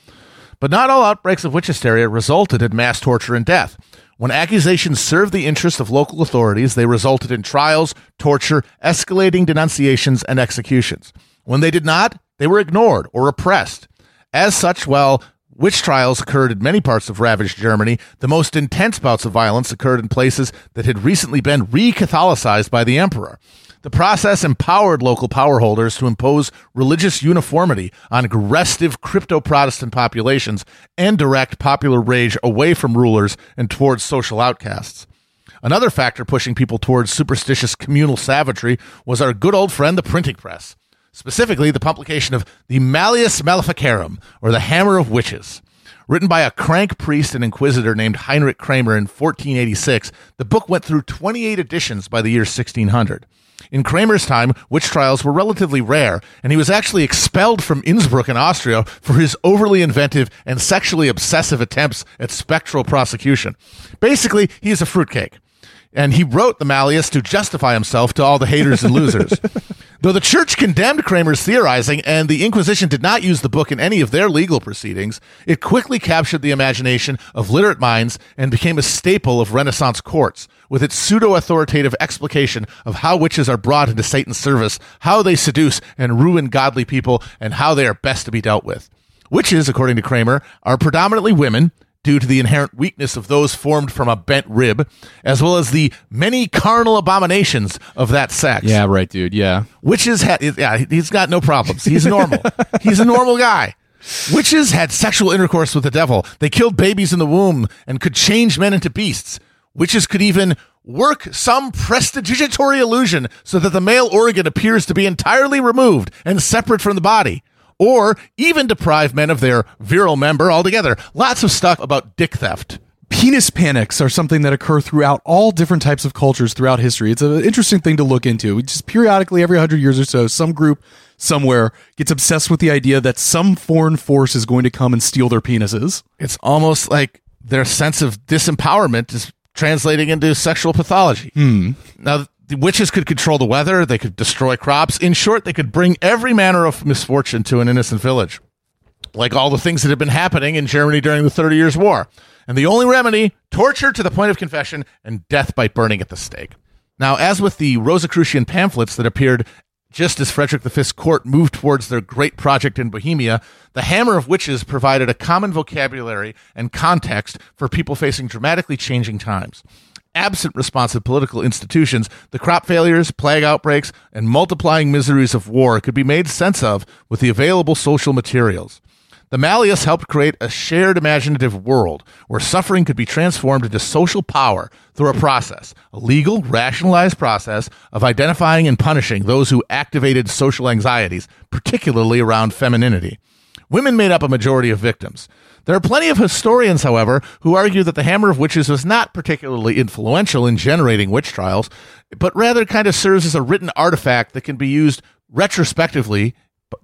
S2: But not all outbreaks of witch hysteria resulted in mass torture and death. When accusations served the interests of local authorities, they resulted in trials, torture, escalating denunciations, and executions. When they did not, they were ignored or repressed. As such, while Witch trials occurred in many parts of ravaged Germany. The most intense bouts of violence occurred in places that had recently been re Catholicized by the emperor. The process empowered local power holders to impose religious uniformity on aggressive crypto Protestant populations and direct popular rage away from rulers and towards social outcasts. Another factor pushing people towards superstitious communal savagery was our good old friend, the printing press specifically the publication of the Malleus Maleficarum, or the Hammer of Witches. Written by a crank priest and inquisitor named Heinrich Kramer in 1486, the book went through 28 editions by the year 1600. In Kramer's time, witch trials were relatively rare, and he was actually expelled from Innsbruck in Austria for his overly inventive and sexually obsessive attempts at spectral prosecution. Basically, he is a fruitcake. And he wrote the Malleus to justify himself to all the haters and losers. Though the church condemned Kramer's theorizing and the Inquisition did not use the book in any of their legal proceedings, it quickly captured the imagination of literate minds and became a staple of Renaissance courts, with its pseudo authoritative explication of how witches are brought into Satan's service, how they seduce and ruin godly people, and how they are best to be dealt with. Witches, according to Kramer, are predominantly women due to the inherent weakness of those formed from a bent rib, as well as the many carnal abominations of that sex.
S1: Yeah, right, dude. Yeah.
S2: Witches had, yeah, he's got no problems. He's normal. he's a normal guy. Witches had sexual intercourse with the devil. They killed babies in the womb and could change men into beasts. Witches could even work some prestidigitory illusion so that the male organ appears to be entirely removed and separate from the body or even deprive men of their virile member altogether. Lots of stuff about dick theft.
S1: Penis panics are something that occur throughout all different types of cultures throughout history. It's an interesting thing to look into. We just periodically, every hundred years or so, some group somewhere gets obsessed with the idea that some foreign force is going to come and steal their penises.
S2: It's almost like their sense of disempowerment is translating into sexual pathology.
S1: Hmm.
S2: Now, the witches could control the weather, they could destroy crops. In short, they could bring every manner of misfortune to an innocent village, like all the things that had been happening in Germany during the Thirty Years' War. And the only remedy torture to the point of confession and death by burning at the stake. Now, as with the Rosicrucian pamphlets that appeared just as Frederick V's court moved towards their great project in Bohemia, the Hammer of Witches provided a common vocabulary and context for people facing dramatically changing times absent responsive political institutions, the crop failures, plague outbreaks, and multiplying miseries of war could be made sense of with the available social materials. The Malleus helped create a shared imaginative world where suffering could be transformed into social power through a process, a legal, rationalized process of identifying and punishing those who activated social anxieties, particularly around femininity. Women made up a majority of victims. There are plenty of historians, however, who argue that the Hammer of Witches was not particularly influential in generating witch trials, but rather kind of serves as a written artifact that can be used retrospectively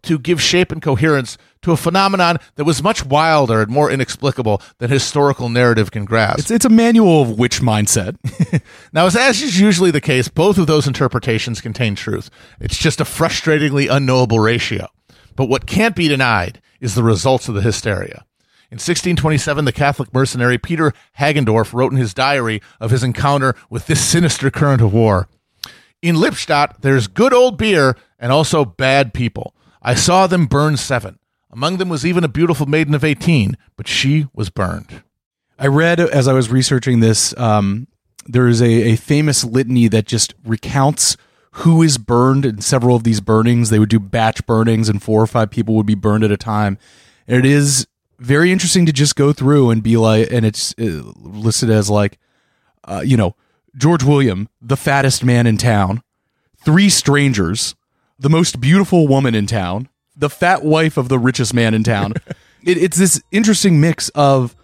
S2: to give shape and coherence to a phenomenon that was much wilder and more inexplicable than historical narrative can grasp.
S1: It's, it's a manual of witch mindset.
S2: now, as, as is usually the case, both of those interpretations contain truth. It's just a frustratingly unknowable ratio. But what can't be denied is the results of the hysteria. In 1627, the Catholic mercenary Peter Hagendorf wrote in his diary of his encounter with this sinister current of war. In Lippstadt, there's good old beer and also bad people. I saw them burn seven. Among them was even a beautiful maiden of 18, but she was burned.
S1: I read as I was researching this, um, there is a, a famous litany that just recounts who is burned in several of these burnings. They would do batch burnings, and four or five people would be burned at a time. And it is very interesting to just go through and be like, and it's uh, listed as like, uh, you know, George William, the fattest man in town, three strangers, the most beautiful woman in town, the fat wife of the richest man in town. it, it's this interesting mix of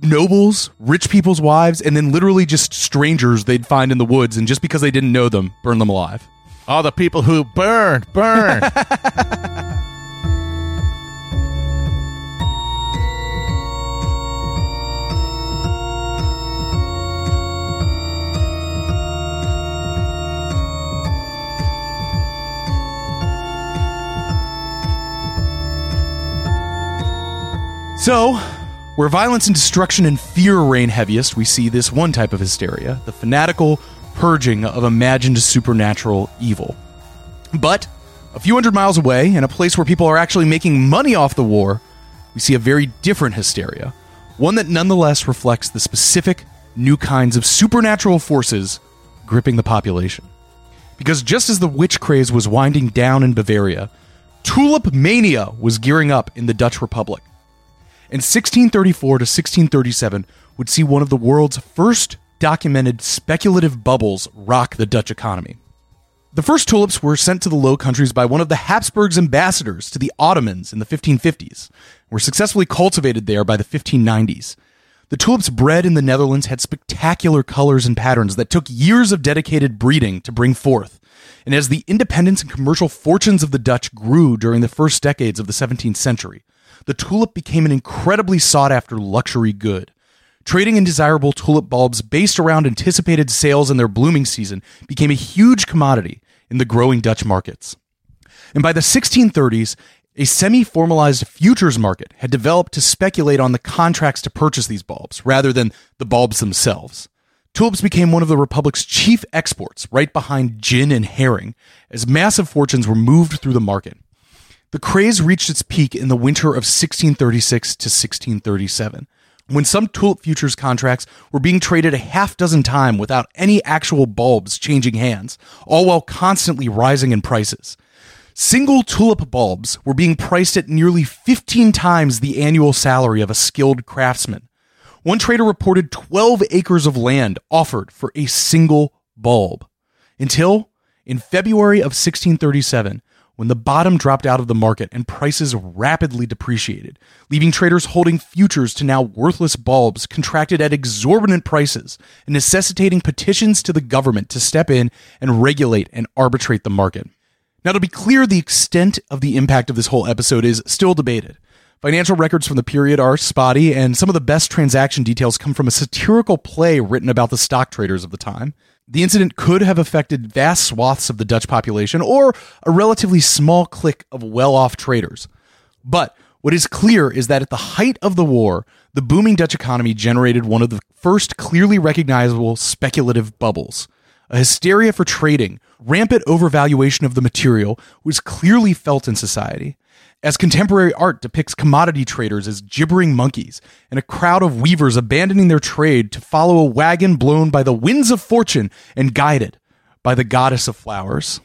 S1: nobles, rich people's wives, and then literally just strangers they'd find in the woods, and just because they didn't know them, burn them alive.
S2: All the people who burned, burned.
S1: So, where violence and destruction and fear reign heaviest, we see this one type of hysteria the fanatical purging of imagined supernatural evil. But, a few hundred miles away, in a place where people are actually making money off the war, we see a very different hysteria, one that nonetheless reflects the specific new kinds of supernatural forces gripping the population. Because just as the witch craze was winding down in Bavaria, tulip mania was gearing up in the Dutch Republic. In 1634 to 1637 would see one of the world's first documented speculative bubbles rock the Dutch economy. The first tulips were sent to the Low Countries by one of the Habsburgs' ambassadors to the Ottomans in the 1550s, were successfully cultivated there by the 1590s. The tulips bred in the Netherlands had spectacular colors and patterns that took years of dedicated breeding to bring forth. And as the independence and commercial fortunes of the Dutch grew during the first decades of the 17th century, the tulip became an incredibly sought after luxury good. Trading in desirable tulip bulbs based around anticipated sales in their blooming season became a huge commodity in the growing Dutch markets. And by the 1630s, a semi formalized futures market had developed to speculate on the contracts to purchase these bulbs rather than the bulbs themselves. Tulips became one of the Republic's chief exports, right behind gin and herring, as massive fortunes were moved through the market. The craze reached its peak in the winter of 1636 to 1637, when some tulip futures contracts were being traded a half dozen times without any actual bulbs changing hands, all while constantly rising in prices. Single tulip bulbs were being priced at nearly 15 times the annual salary of a skilled craftsman. One trader reported 12 acres of land offered for a single bulb. Until, in February of 1637, when the bottom dropped out of the market and prices rapidly depreciated, leaving traders holding futures to now worthless bulbs contracted at exorbitant prices and necessitating petitions to the government to step in and regulate and arbitrate the market. Now, to be clear, the extent of the impact of this whole episode is still debated. Financial records from the period are spotty, and some of the best transaction details come from a satirical play written about the stock traders of the time. The incident could have affected vast swaths of the Dutch population or a relatively small clique of well off traders. But what is clear is that at the height of the war, the booming Dutch economy generated one of the first clearly recognizable speculative bubbles. A hysteria for trading, rampant overvaluation of the material was clearly felt in society. As contemporary art depicts commodity traders as gibbering monkeys, and a crowd of weavers abandoning their trade to follow a wagon blown by the winds of fortune and guided by the goddess of flowers.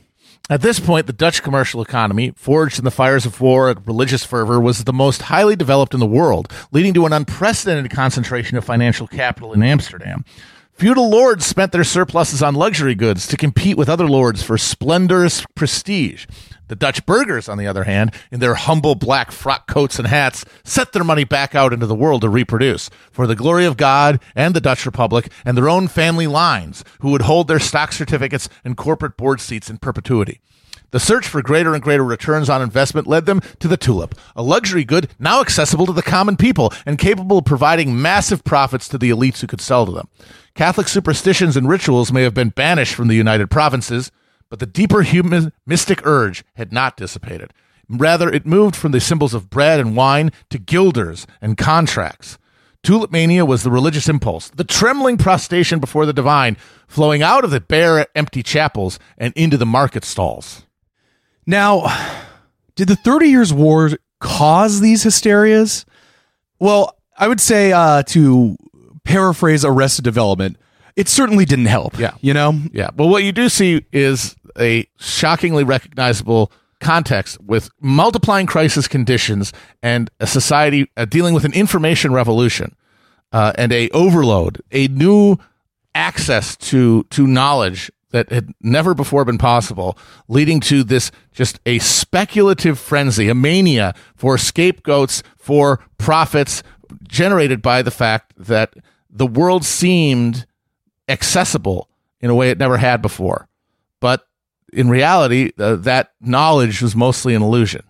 S2: At this point, the Dutch commercial economy, forged in the fires of war and religious fervor, was the most highly developed in the world, leading to an unprecedented concentration of financial capital in Amsterdam. Feudal lords spent their surpluses on luxury goods to compete with other lords for splendorous prestige. The Dutch burghers, on the other hand, in their humble black frock coats and hats, set their money back out into the world to reproduce for the glory of God and the Dutch Republic and their own family lines, who would hold their stock certificates and corporate board seats in perpetuity. The search for greater and greater returns on investment led them to the tulip, a luxury good now accessible to the common people and capable of providing massive profits to the elites who could sell to them. Catholic superstitions and rituals may have been banished from the United Provinces, but the deeper human mystic urge had not dissipated. Rather, it moved from the symbols of bread and wine to guilders and contracts. Tulip mania was the religious impulse, the trembling prostration before the divine, flowing out of the bare, empty chapels and into the market stalls.
S1: Now, did the Thirty Years' War cause these hysterias? Well, I would say uh, to paraphrase Arrested Development, it certainly didn't help.
S2: Yeah.
S1: You know?
S2: Yeah. But what you do see is a shockingly recognizable context with multiplying crisis conditions and a society uh, dealing with an information revolution uh, and a overload, a new access to to knowledge that had never before been possible, leading to this just a speculative frenzy, a mania for scapegoats, for profits generated by the fact that the world seemed accessible in a way it never had before. But in reality, uh, that knowledge was mostly an illusion.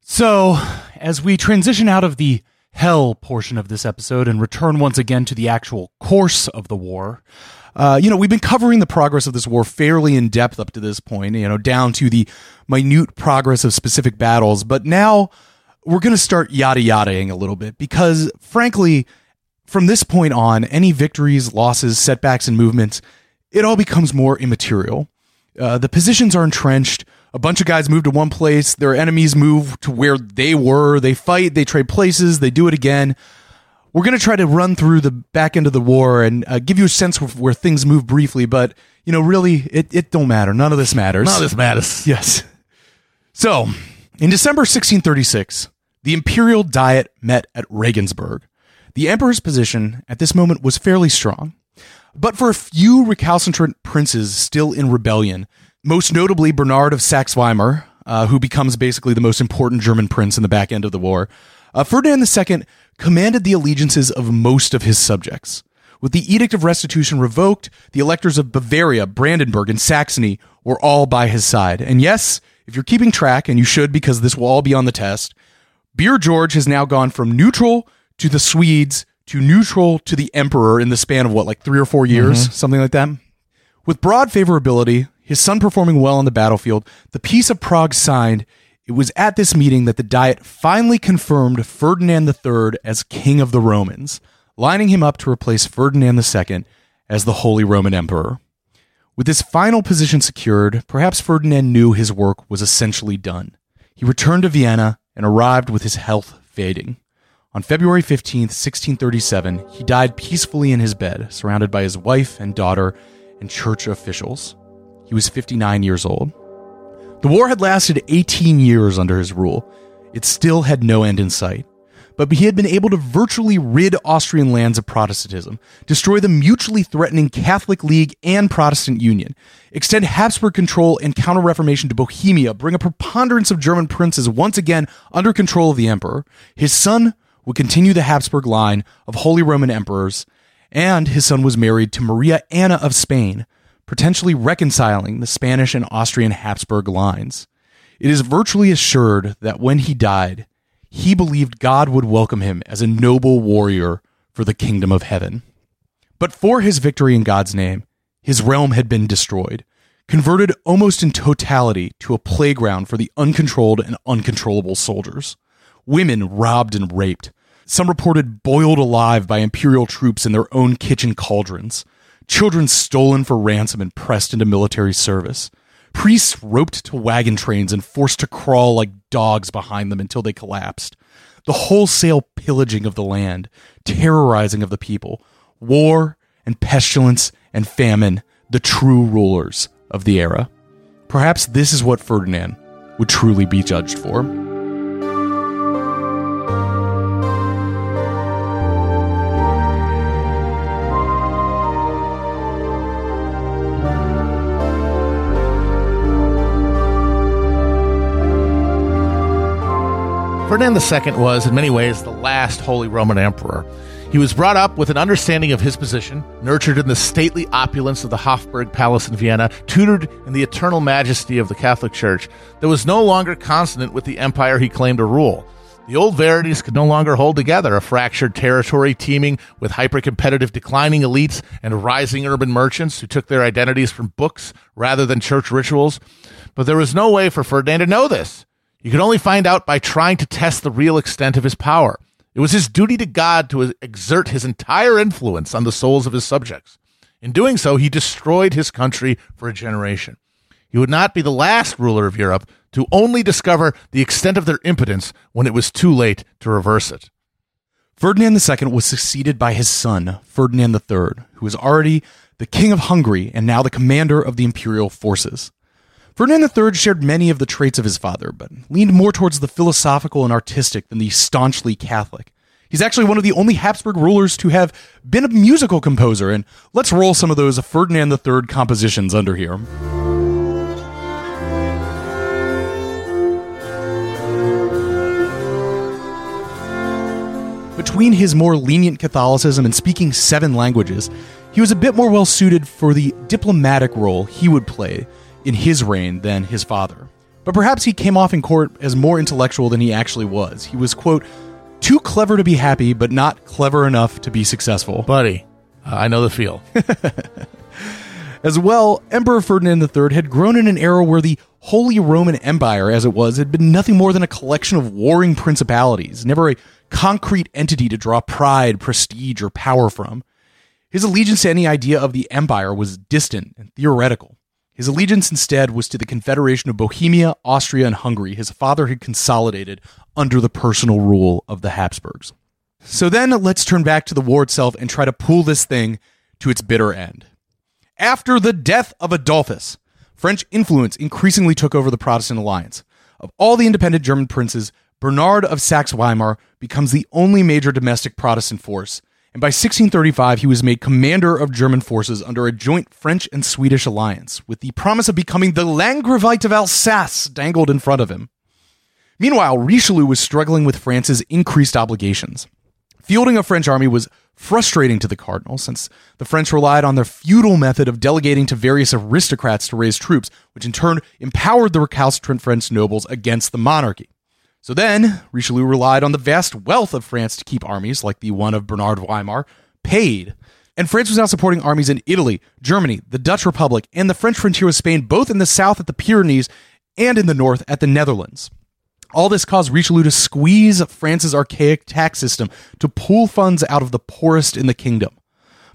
S1: So, as we transition out of the hell portion of this episode and return once again to the actual course of the war, uh, you know, we've been covering the progress of this war fairly in depth up to this point, you know, down to the minute progress of specific battles. But now we're going to start yada yadaing a little bit because, frankly, from this point on, any victories, losses, setbacks, and movements, it all becomes more immaterial. Uh, the positions are entrenched. A bunch of guys move to one place. Their enemies move to where they were. They fight. They trade places. They do it again we're going to try to run through the back end of the war and uh, give you a sense of where things move briefly, but you know, really, it, it don't matter. None of this matters.
S2: None of this matters.
S1: Yes. So, in December 1636, the imperial diet met at Regensburg. The emperor's position at this moment was fairly strong, but for a few recalcitrant princes still in rebellion, most notably Bernard of Saxe Weimar, uh, who becomes basically the most important German prince in the back end of the war, uh, Ferdinand II commanded the allegiances of most of his subjects. With the Edict of Restitution revoked, the electors of Bavaria, Brandenburg, and Saxony were all by his side. And yes, if you're keeping track, and you should because this will all be on the test, Beer George has now gone from neutral to the Swedes to neutral to the emperor in the span of what, like three or four mm-hmm. years, something like that. With broad favorability, his son performing well on the battlefield, the Peace of Prague signed. It was at this meeting that the Diet finally confirmed Ferdinand III as King of the Romans, lining him up to replace Ferdinand II as the Holy Roman Emperor. With this final position secured, perhaps Ferdinand knew his work was essentially done. He returned to Vienna and arrived with his health fading. On February 15, 1637, he died peacefully in his bed, surrounded by his wife and daughter and church officials. He was 59 years old. The war had lasted 18 years under his rule. It still had no end in sight. But he had been able to virtually rid Austrian lands of Protestantism, destroy the mutually threatening Catholic League and Protestant Union, extend Habsburg control and counter Reformation to Bohemia, bring a preponderance of German princes once again under control of the emperor. His son would continue the Habsburg line of Holy Roman emperors, and his son was married to Maria Anna of Spain, potentially reconciling the Spanish and Austrian Habsburg lines. It is virtually assured that when he died, he believed God would welcome him as a noble warrior for the kingdom of heaven. But for his victory in God's name, his realm had been destroyed, converted almost in totality to a playground for the uncontrolled and uncontrollable soldiers. Women robbed and raped, some reported boiled alive by imperial troops in their own kitchen cauldrons, children stolen for ransom and pressed into military service priests roped to wagon trains and forced to crawl like dogs behind them until they collapsed. The wholesale pillaging of the land, terrorizing of the people, war and pestilence and famine, the true rulers of the era. Perhaps this is what Ferdinand would truly be judged for.
S2: Ferdinand II was, in many ways, the last Holy Roman Emperor. He was brought up with an understanding of his position, nurtured in the stately opulence of the Hofburg Palace in Vienna, tutored in the eternal majesty of the Catholic Church, that was no longer consonant with the empire he claimed to rule. The old verities could no longer hold together, a fractured territory teeming with hyper competitive declining elites and rising urban merchants who took their identities from books rather than church rituals. But there was no way for Ferdinand to know this. You could only find out by trying to test the real extent of his power. It was his duty to God to exert his entire influence on the souls of his subjects. In doing so, he destroyed his country for a generation. He would not be the last ruler of Europe to only discover the extent of their impotence when it was too late to reverse it.
S1: Ferdinand II was succeeded by his son, Ferdinand III, who was already the king of Hungary and now the commander of the imperial forces. Ferdinand III shared many of the traits of his father, but leaned more towards the philosophical and artistic than the staunchly Catholic. He's actually one of the only Habsburg rulers to have been a musical composer, and let's roll some of those Ferdinand III compositions under here. Between his more lenient Catholicism and speaking seven languages, he was a bit more well suited for the diplomatic role he would play in his reign than his father. But perhaps he came off in court as more intellectual than he actually was. He was, quote, too clever to be happy, but not clever enough to be successful.
S2: Buddy, uh, I know the feel.
S1: As well, Emperor Ferdinand III had grown in an era where the Holy Roman Empire, as it was, had been nothing more than a collection of warring principalities, never a concrete entity to draw pride, prestige, or power from. His allegiance to any idea of the empire was distant and theoretical. His allegiance instead was to the Confederation of Bohemia, Austria, and Hungary his father had consolidated under the personal rule of the Habsburgs. So then let's turn back to the war itself and try to pull this thing to its bitter end. After the death of Adolphus, French influence increasingly took over the Protestant alliance. Of all the independent German princes, Bernard of Saxe Weimar becomes the only major domestic Protestant force, and by 1635 he was made commander of German forces under a joint French and Swedish alliance, with the promise of becoming the Landgraviate of Alsace dangled in front of him. Meanwhile, Richelieu was struggling with France's increased obligations. Fielding a French army was frustrating to the cardinal, since the French relied on their feudal method of delegating to various aristocrats to raise troops, which in turn empowered the recalcitrant French nobles against the monarchy. So then, Richelieu relied on the vast wealth of France to keep armies, like the one of Bernard Weimar, paid. And France was now supporting armies in Italy, Germany, the Dutch Republic, and the French frontier with Spain, both in the south at the Pyrenees and in the north at the Netherlands. All this caused Richelieu to squeeze France's archaic tax system to pull funds out of the poorest in the kingdom.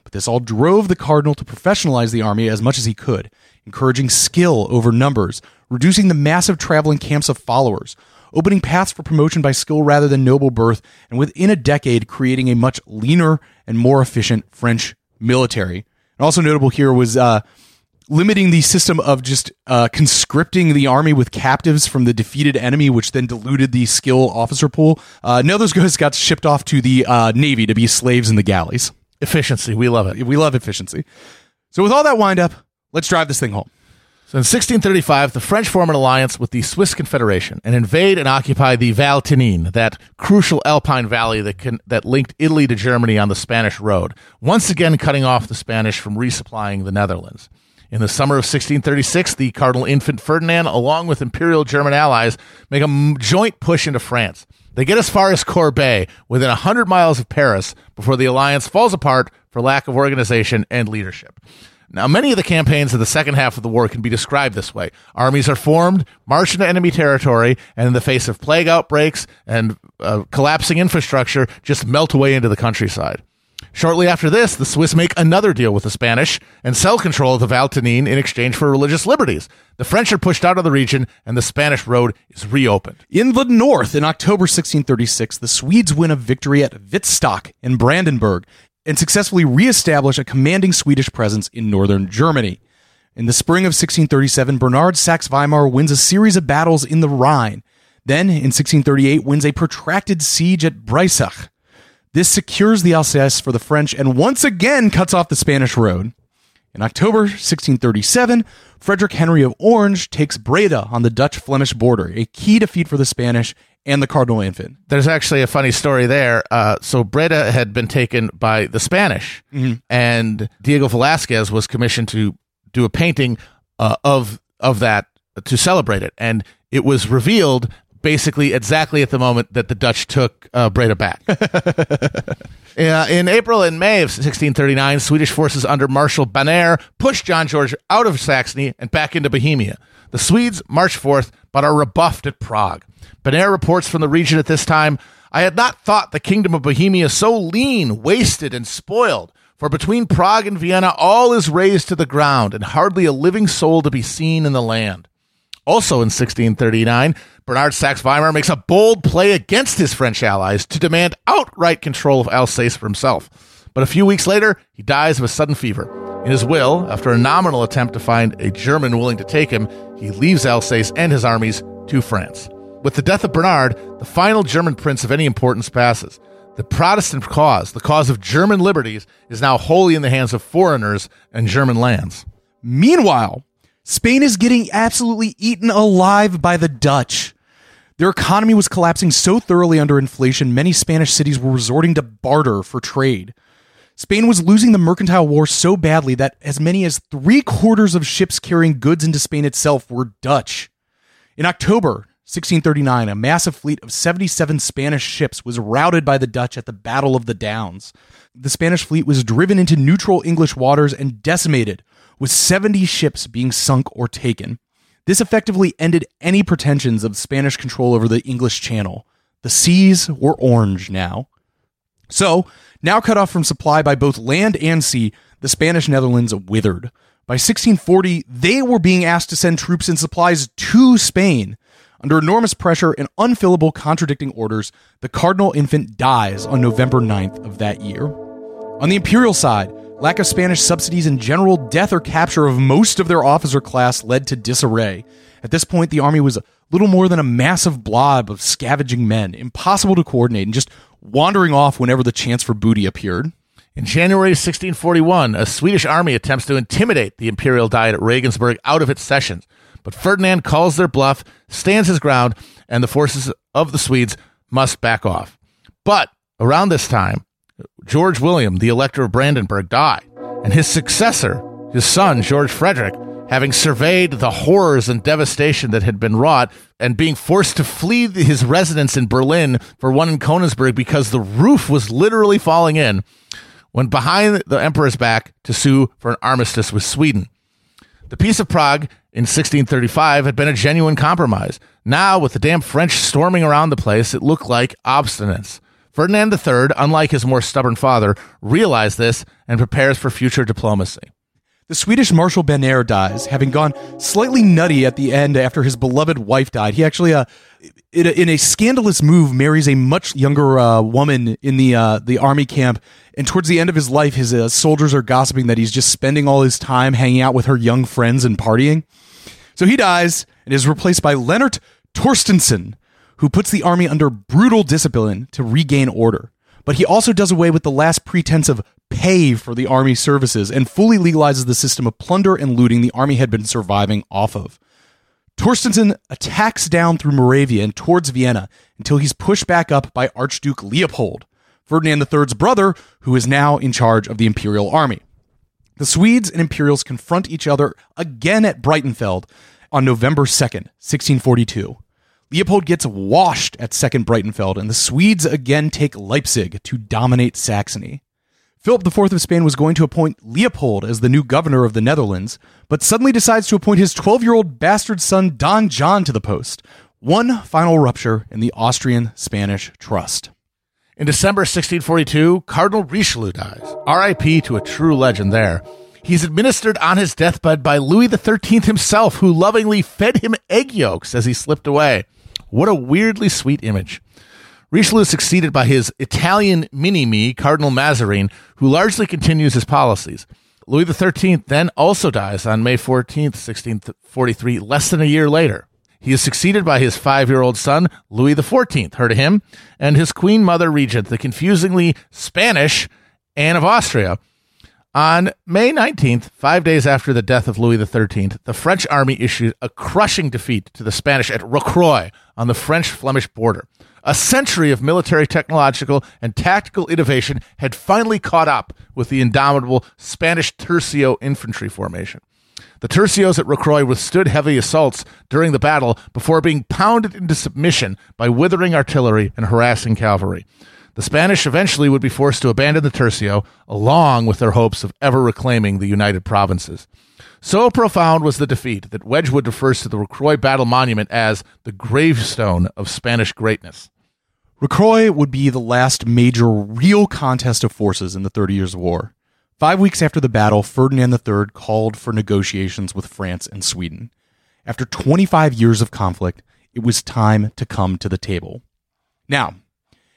S1: But this all drove the cardinal to professionalize the army as much as he could, encouraging skill over numbers, reducing the massive traveling camps of followers, opening paths for promotion by skill rather than noble birth, and within a decade creating a much leaner and more efficient French military. And also notable here was uh, limiting the system of just uh, conscripting the army with captives from the defeated enemy, which then diluted the skill officer pool. Uh, now those guys got shipped off to the uh, navy to be slaves in the galleys.
S2: Efficiency. We love it.
S1: We love efficiency. So with all that wind up, let's drive this thing home.
S2: So in 1635, the French form an alliance with the Swiss Confederation and invade and occupy the Val Thinin, that crucial alpine valley that, can, that linked Italy to Germany on the Spanish road, once again cutting off the Spanish from resupplying the Netherlands. In the summer of 1636, the Cardinal Infant Ferdinand, along with Imperial German allies, make a joint push into France. They get as far as Corbeil, within 100 miles of Paris, before the alliance falls apart for lack of organization and leadership. Now, many of the campaigns of the second half of the war can be described this way. Armies are formed, march into enemy territory, and in the face of plague outbreaks and uh, collapsing infrastructure, just melt away into the countryside. Shortly after this, the Swiss make another deal with the Spanish and sell control of the Val Thinin in exchange for religious liberties. The French are pushed out of the region, and the Spanish road is reopened.
S1: In the north, in October 1636, the Swedes win a victory at Wittstock in Brandenburg and successfully reestablish a commanding Swedish presence in northern Germany. In the spring of 1637, Bernard Saxe Weimar wins a series of battles in the Rhine. Then, in 1638, wins a protracted siege at Breisach. This secures the Alsace for the French and once again cuts off the Spanish road. In October 1637, Frederick Henry of Orange takes Breda on the Dutch Flemish border, a key defeat for the Spanish and the Cardinal Infant.
S2: There's actually a funny story there. Uh, so Breda had been taken by the Spanish, mm-hmm. and Diego Velazquez was commissioned to do a painting uh, of of that to celebrate it, and it was revealed basically exactly at the moment that the Dutch took uh, Breda back. uh, in April and May of 1639, Swedish forces under Marshal Banér pushed John George out of Saxony and back into Bohemia. The Swedes march forth, but are rebuffed at Prague. Banér reports from the region at this time I had not thought the kingdom of Bohemia so lean, wasted, and spoiled. For between Prague and Vienna, all is razed to the ground, and hardly a living soul to be seen in the land. Also in 1639, Bernard Saxe Weimar makes a bold play against his French allies to demand outright control of Alsace for himself. But a few weeks later, he dies of a sudden fever. In his will, after a nominal attempt to find a German willing to take him, he leaves Alsace and his armies to France. With the death of Bernard, the final German prince of any importance passes. The Protestant cause, the cause of German liberties, is now wholly in the hands of foreigners and German lands.
S1: Meanwhile, Spain is getting absolutely eaten alive by the Dutch. Their economy was collapsing so thoroughly under inflation, many Spanish cities were resorting to barter for trade. Spain was losing the mercantile war so badly that as many as three quarters of ships carrying goods into Spain itself were Dutch. In October, 1639, a massive fleet of 77 Spanish ships was routed by the Dutch at the Battle of the Downs. The Spanish fleet was driven into neutral English waters and decimated, with 70 ships being sunk or taken. This effectively ended any pretensions of Spanish control over the English Channel. The seas were orange now. So, now cut off from supply by both land and sea, the Spanish Netherlands withered. By 1640, they were being asked to send troops and supplies to Spain. Under enormous pressure and unfillable contradicting orders, the Cardinal Infant dies on November 9th of that year. On the imperial side, lack of Spanish subsidies and general death or capture of most of their officer class led to disarray. At this point, the army was little more than a massive blob of scavenging men, impossible to coordinate, and just wandering off whenever the chance for booty appeared.
S2: In January 1641, a Swedish army attempts to intimidate the imperial diet at Regensburg out of its sessions. But Ferdinand calls their bluff, stands his ground, and the forces of the Swedes must back off. But around this time, George William, the Elector of Brandenburg, died, and his successor, his son, George Frederick, having surveyed the horrors and devastation that had been wrought, and being forced to flee his residence in Berlin for one in Königsberg because the roof was literally falling in, went behind the emperor's back to sue for an armistice with Sweden. The Peace of Prague in 1635 had been a genuine compromise. Now, with the damn French storming around the place, it looked like obstinance. Ferdinand III, unlike his more stubborn father, realized this and prepares for future diplomacy.
S1: The Swedish Marshal Banér dies, having gone slightly nutty at the end after his beloved wife died. He actually, uh, in, a, in a scandalous move, marries a much younger uh, woman in the uh, the army camp. And towards the end of his life, his uh, soldiers are gossiping that he's just spending all his time hanging out with her young friends and partying. So he dies and is replaced by Leonard Torstensson, who puts the army under brutal discipline to regain order. But he also does away with the last pretense of pay for the army services and fully legalizes the system of plunder and looting the army had been surviving off of. Torstensson attacks down through Moravia and towards Vienna until he's pushed back up by Archduke Leopold, Ferdinand III's brother, who is now in charge of the imperial army. The Swedes and Imperials confront each other again at Breitenfeld on November 2nd, 1642. Leopold gets washed at Second Breitenfeld, and the Swedes again take Leipzig to dominate Saxony. Philip IV of Spain was going to appoint Leopold as the new governor of the Netherlands, but suddenly decides to appoint his 12 year old bastard son Don John to the post. One final rupture in the Austrian Spanish trust.
S2: In December 1642, Cardinal Richelieu dies. RIP to a true legend there. He's administered on his deathbed by Louis XIII himself, who lovingly fed him egg yolks as he slipped away. What a weirdly sweet image. Richelieu succeeded by his Italian mini-me, Cardinal Mazarin, who largely continues his policies. Louis XIII then also dies on May 14, 1643, less than a year later. He is succeeded by his five-year-old son, Louis XIV, heard of him, and his queen mother regent, the confusingly Spanish Anne of Austria. On May 19th, five days after the death of Louis XIII, the French army issued a crushing defeat to the Spanish at Rocroi on the French Flemish border. A century of military, technological, and tactical innovation had finally caught up with the indomitable Spanish Tercio infantry formation. The tercios at Rocroi withstood heavy assaults during the battle before being pounded into submission by withering artillery and harassing cavalry. The Spanish eventually would be forced to abandon the tercio, along with their hopes of ever reclaiming the United Provinces. So profound was the defeat that Wedgwood refers to the Rocroi Battle Monument as the gravestone of Spanish greatness.
S1: Rocroi would be the last major real contest of forces in the Thirty Years' War. Five weeks after the battle, Ferdinand III called for negotiations with France and Sweden. After 25 years of conflict, it was time to come to the table. Now,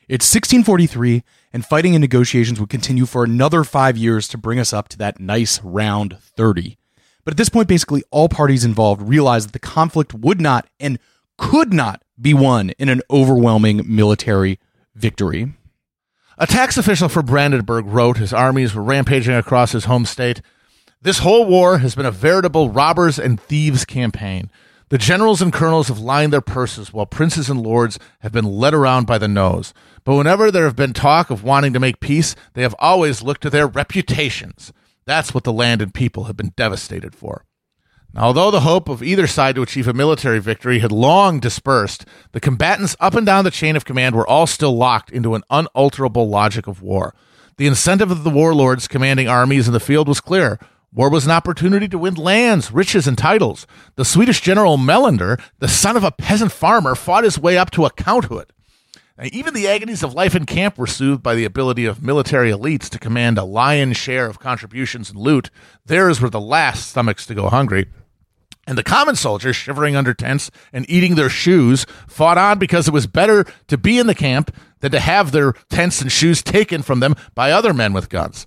S1: it's 1643, and fighting and negotiations would continue for another five years to bring us up to that nice round 30. But at this point, basically all parties involved realized that the conflict would not and could not be won in an overwhelming military victory.
S2: A tax official for Brandenburg wrote his armies were rampaging across his home state. This whole war has been a veritable robbers and thieves campaign. The generals and colonels have lined their purses while princes and lords have been led around by the nose. But whenever there have been talk of wanting to make peace, they have always looked to their reputations. That's what the land and people have been devastated for. Now, although the hope of either side to achieve a military victory had long dispersed, the combatants up and down the chain of command were all still locked into an unalterable logic of war. The incentive of the warlords commanding armies in the field was clear. War was an opportunity to win lands, riches, and titles. The Swedish general Melander, the son of a peasant farmer, fought his way up to a counthood. Now, even the agonies of life in camp were soothed by the ability of military elites to command a lion's share of contributions and loot. Theirs were the last stomachs to go hungry. And the common soldiers, shivering under tents and eating their shoes, fought on because it was better to be in the camp than to have their tents and shoes taken from them by other men with guns.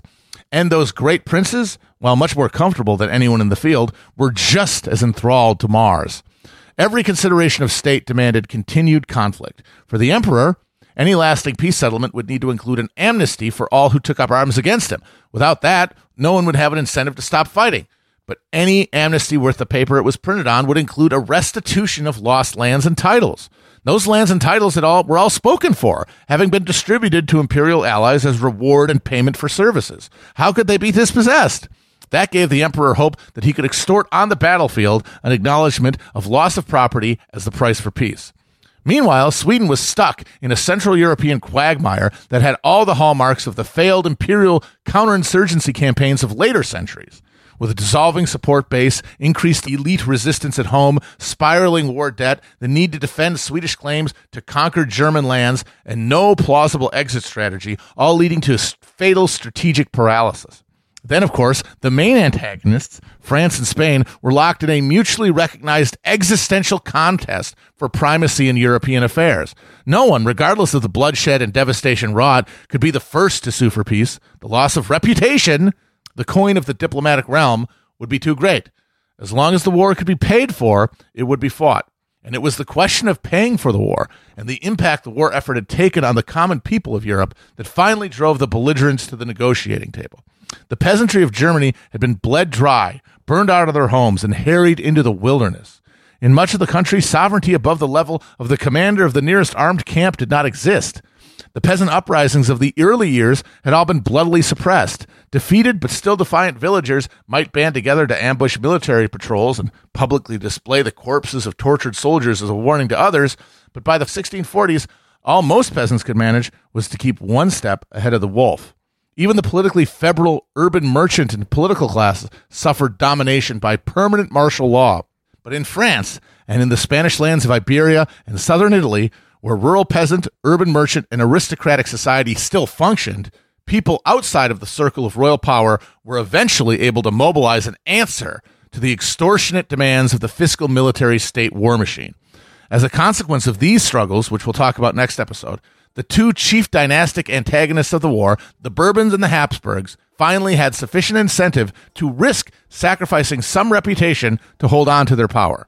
S2: And those great princes, while much more comfortable than anyone in the field, were just as enthralled to Mars. Every consideration of state demanded continued conflict. For the emperor, any lasting peace settlement would need to include an amnesty for all who took up arms against him. Without that, no one would have an incentive to stop fighting. But any amnesty worth the paper it was printed on would include a restitution of lost lands and titles. Those lands and titles had all, were all spoken for, having been distributed to imperial allies as reward and payment for services. How could they be dispossessed? That gave the emperor hope that he could extort on the battlefield an acknowledgement of loss of property as the price for peace. Meanwhile, Sweden was stuck in a Central European quagmire that had all the hallmarks of the failed imperial counterinsurgency campaigns of later centuries. With a dissolving support base, increased elite resistance at home, spiraling war debt, the need to defend Swedish claims to conquer German lands, and no plausible exit strategy, all leading to fatal strategic paralysis. Then, of course, the main antagonists, France and Spain, were locked in a mutually recognized existential contest for primacy in European affairs. No one, regardless of the bloodshed and devastation wrought, could be the first to sue for peace. The loss of reputation, the coin of the diplomatic realm, would be too great. As long as the war could be paid for, it would be fought. And it was the question of paying for the war and the impact the war effort had taken on the common people of Europe that finally drove the belligerents to the negotiating table. The peasantry of Germany had been bled dry, burned out of their homes, and harried into the wilderness. In much of the country, sovereignty above the level of the commander of the nearest armed camp did not exist. The peasant uprisings of the early years had all been bloodily suppressed. Defeated but still defiant villagers might band together to ambush military patrols and publicly display the corpses of tortured soldiers as a warning to others, but by the 1640s, all most peasants could manage was to keep one step ahead of the wolf. Even the politically febrile urban merchant and political class suffered domination by permanent martial law. But in France and in the Spanish lands of Iberia and southern Italy, where rural peasant, urban merchant, and aristocratic society still functioned, people outside of the circle of royal power were eventually able to mobilize an answer to the extortionate demands of the fiscal military state war machine. As a consequence of these struggles, which we'll talk about next episode, the two chief dynastic antagonists of the war, the Bourbons and the Habsburgs, finally had sufficient incentive to risk sacrificing some reputation to hold on to their power.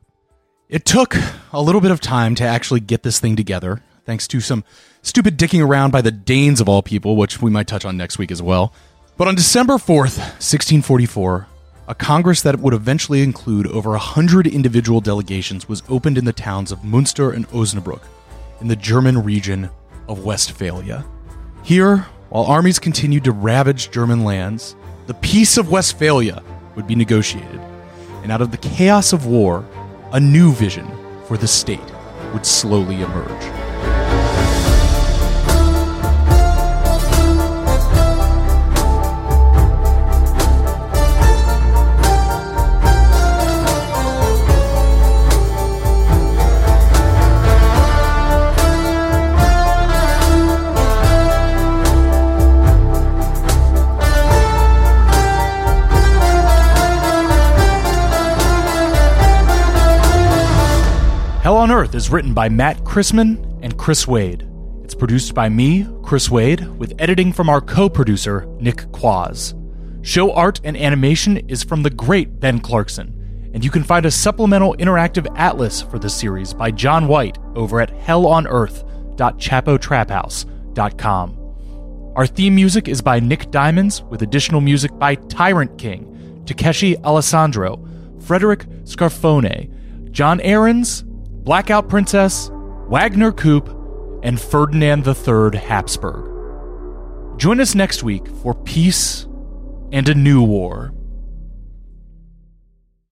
S1: It took a little bit of time to actually get this thing together, thanks to some stupid dicking around by the Danes of all people, which we might touch on next week as well. But on December 4th, 1644, a Congress that would eventually include over 100 individual delegations was opened in the towns of Munster and Osnabrück in the German region of Westphalia. Here, while armies continued to ravage German lands, the Peace of Westphalia would be negotiated, and out of the chaos of war, a new vision for the state would slowly emerge. On Earth is written by Matt Christman and Chris Wade. It's produced by me, Chris Wade, with editing from our co producer, Nick Quaz. Show art and animation is from the great Ben Clarkson, and you can find a supplemental interactive atlas for the series by John White over at hellonearth.chapotraphouse.com. Our theme music is by Nick Diamonds, with additional music by Tyrant King, Takeshi Alessandro, Frederick Scarfone, John Ahrens, Blackout Princess, Wagner Coop, and Ferdinand III Habsburg. Join us next week for peace and a new war.